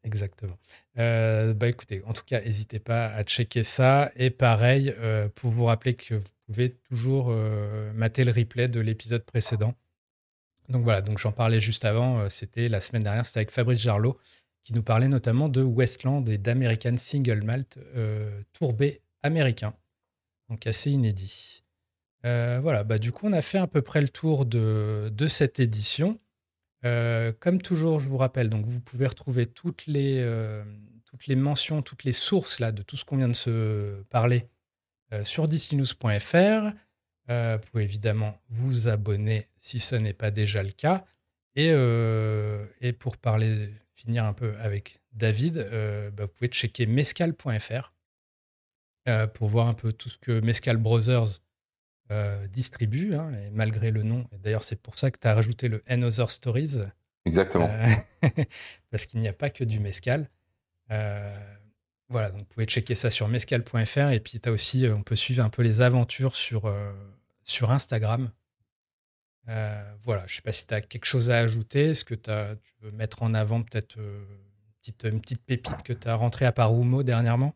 S1: Exactement. Euh, bah écoutez, en tout cas, n'hésitez pas à checker ça. Et pareil, euh, pour vous rappeler que vous pouvez toujours euh, mater le replay de l'épisode précédent. Donc voilà, donc j'en parlais juste avant. c'était la semaine dernière, c'était avec Fabrice Jarlot qui nous parlait notamment de Westland et d'American Single Malt tourbé américain. Donc assez inédit. voilà, bah du coup, on a fait à peu près le tour de, cette édition. Euh, comme toujours, je vous rappelle, donc vous pouvez retrouver toutes les, euh, toutes les mentions, toutes les sources là, de tout ce qu'on vient de se parler euh, sur disneynews.fr. vous pouvez évidemment vous abonner si ce n'est pas déjà le cas. Et, et pour parler, finir un peu avec David, bah, vous pouvez checker mescal.fr pour voir un peu tout ce que Mescal Brothers distribue, hein, et malgré le nom. D'ailleurs, c'est pour ça que tu as rajouté le Another Stories.
S2: Exactement.
S1: parce qu'il n'y a pas que du mescal. voilà, donc vous pouvez checker ça sur mescal.fr. Et puis, as aussi, on peut suivre un peu les aventures sur, sur Instagram. voilà, je ne sais pas si tu as quelque chose à ajouter. Est-ce que as, tu veux mettre en avant peut-être petite, une petite pépite que tu as rentrée à Paroumo dernièrement?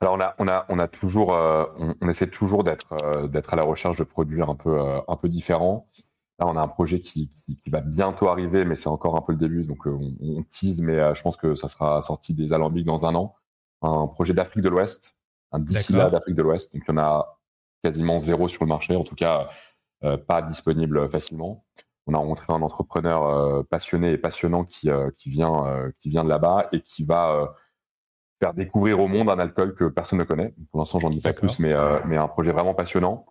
S2: Alors on a, on a, on a toujours, euh, on, essaie toujours d'être, euh, d'être à la recherche de produits un peu, euh, un peu différents. Là, on a un projet qui, qui, va bientôt arriver, mais c'est encore un peu le début, donc on, on tease, mais je pense que ça sera sorti des alambics dans un an. Un projet d'Afrique de l'Ouest, un distilla d'Afrique de l'Ouest, donc il y en a quasiment zéro sur le marché, en tout cas pas disponible facilement. On a rencontré un entrepreneur passionné et passionnant qui, qui vient, qui vient de là-bas et qui va faire découvrir au monde un alcool que personne ne connaît. Pour l'instant, j'en dis pas plus, mais, euh, mais un projet vraiment passionnant.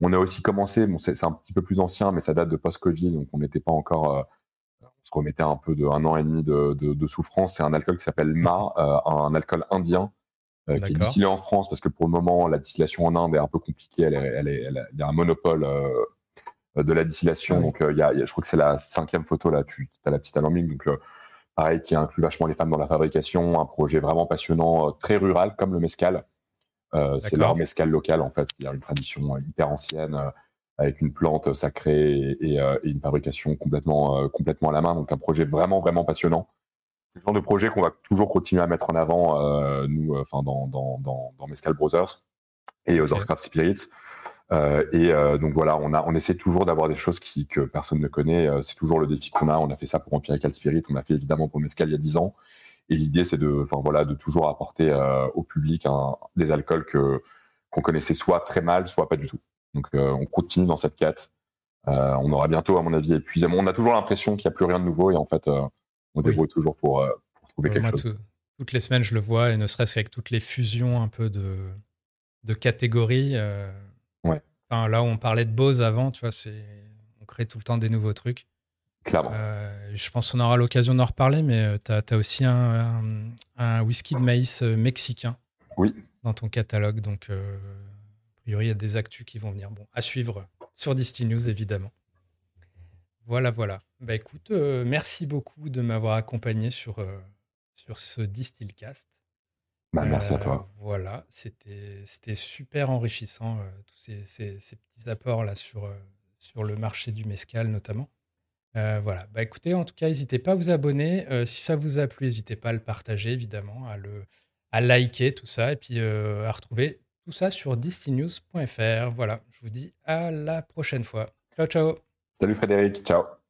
S2: On a aussi commencé, bon, c'est un petit peu plus ancien, mais ça date de post-Covid, donc on n'était pas encore, euh, on se remettait un peu de un an et demi de, de, souffrance. C'est un alcool qui s'appelle Ma, euh, un alcool indien. qui est distillé en France parce que pour le moment la distillation en Inde est un peu compliquée. Elle, est, elle, est, elle il y a un monopole de la distillation. Ah donc il y a, je crois que c'est la cinquième photo là. Tu as la petite alambic. Donc pareil, qui inclut vachement les femmes dans la fabrication, un projet vraiment passionnant, euh, très rural, comme le mescal. Euh, c'est leur mescal local, en fait. A une tradition euh, hyper ancienne, avec une plante sacrée et, une fabrication complètement, complètement à la main. Donc, un projet vraiment, vraiment passionnant. C'est le genre de projet qu'on va toujours continuer à mettre en avant, nous, enfin, dans, dans, dans, Mescal Brothers et aux okay. Craft Spirits. Euh, et euh, donc voilà, on, a, on essaie toujours d'avoir des choses qui, que personne ne connaît. Euh, c'est toujours le défi qu'on a. On a fait ça pour Empirical Spirit, on a fait évidemment pour Mescal il y a 10 ans. Et l'idée, c'est de, enfin voilà, de toujours apporter au public des alcools que qu'on connaissait soit très mal, soit pas du tout. Donc on continue dans cette quête. on aura bientôt, à mon avis, épuisé. On a toujours l'impression qu'il n'y a plus rien de nouveau et en fait, on se débrouille toujours pour, pour trouver quelque chose.
S1: toutes les semaines, je le vois, et ne serait-ce qu'avec toutes les fusions un peu de, de catégories là où on parlait de Bose avant, tu vois, c'est on crée tout le temps des nouveaux trucs.
S2: Clairement.
S1: Euh, je pense qu'on aura l'occasion d'en reparler, mais tu as, aussi un, whisky de maïs euh, mexicain
S2: oui.
S1: dans ton catalogue. Donc, euh, a priori, il y a des actus qui vont venir. Bon, à suivre sur Disty News, évidemment. Voilà, voilà. Bah écoute, merci beaucoup de m'avoir accompagné sur, sur ce Distillcast.
S2: Bah, merci à toi.
S1: Euh, voilà, c'était super enrichissant, euh, tous ces, ces, petits apports là sur, euh, sur le marché du mescal notamment. voilà, bah écoutez, en tout cas, n'hésitez pas à vous abonner. si ça vous a plu, n'hésitez pas à le partager, évidemment, à, le, à liker tout ça, et puis à retrouver tout ça sur distinews.fr. Voilà, je vous dis à la prochaine fois. Ciao, ciao.
S2: Salut Frédéric, ciao.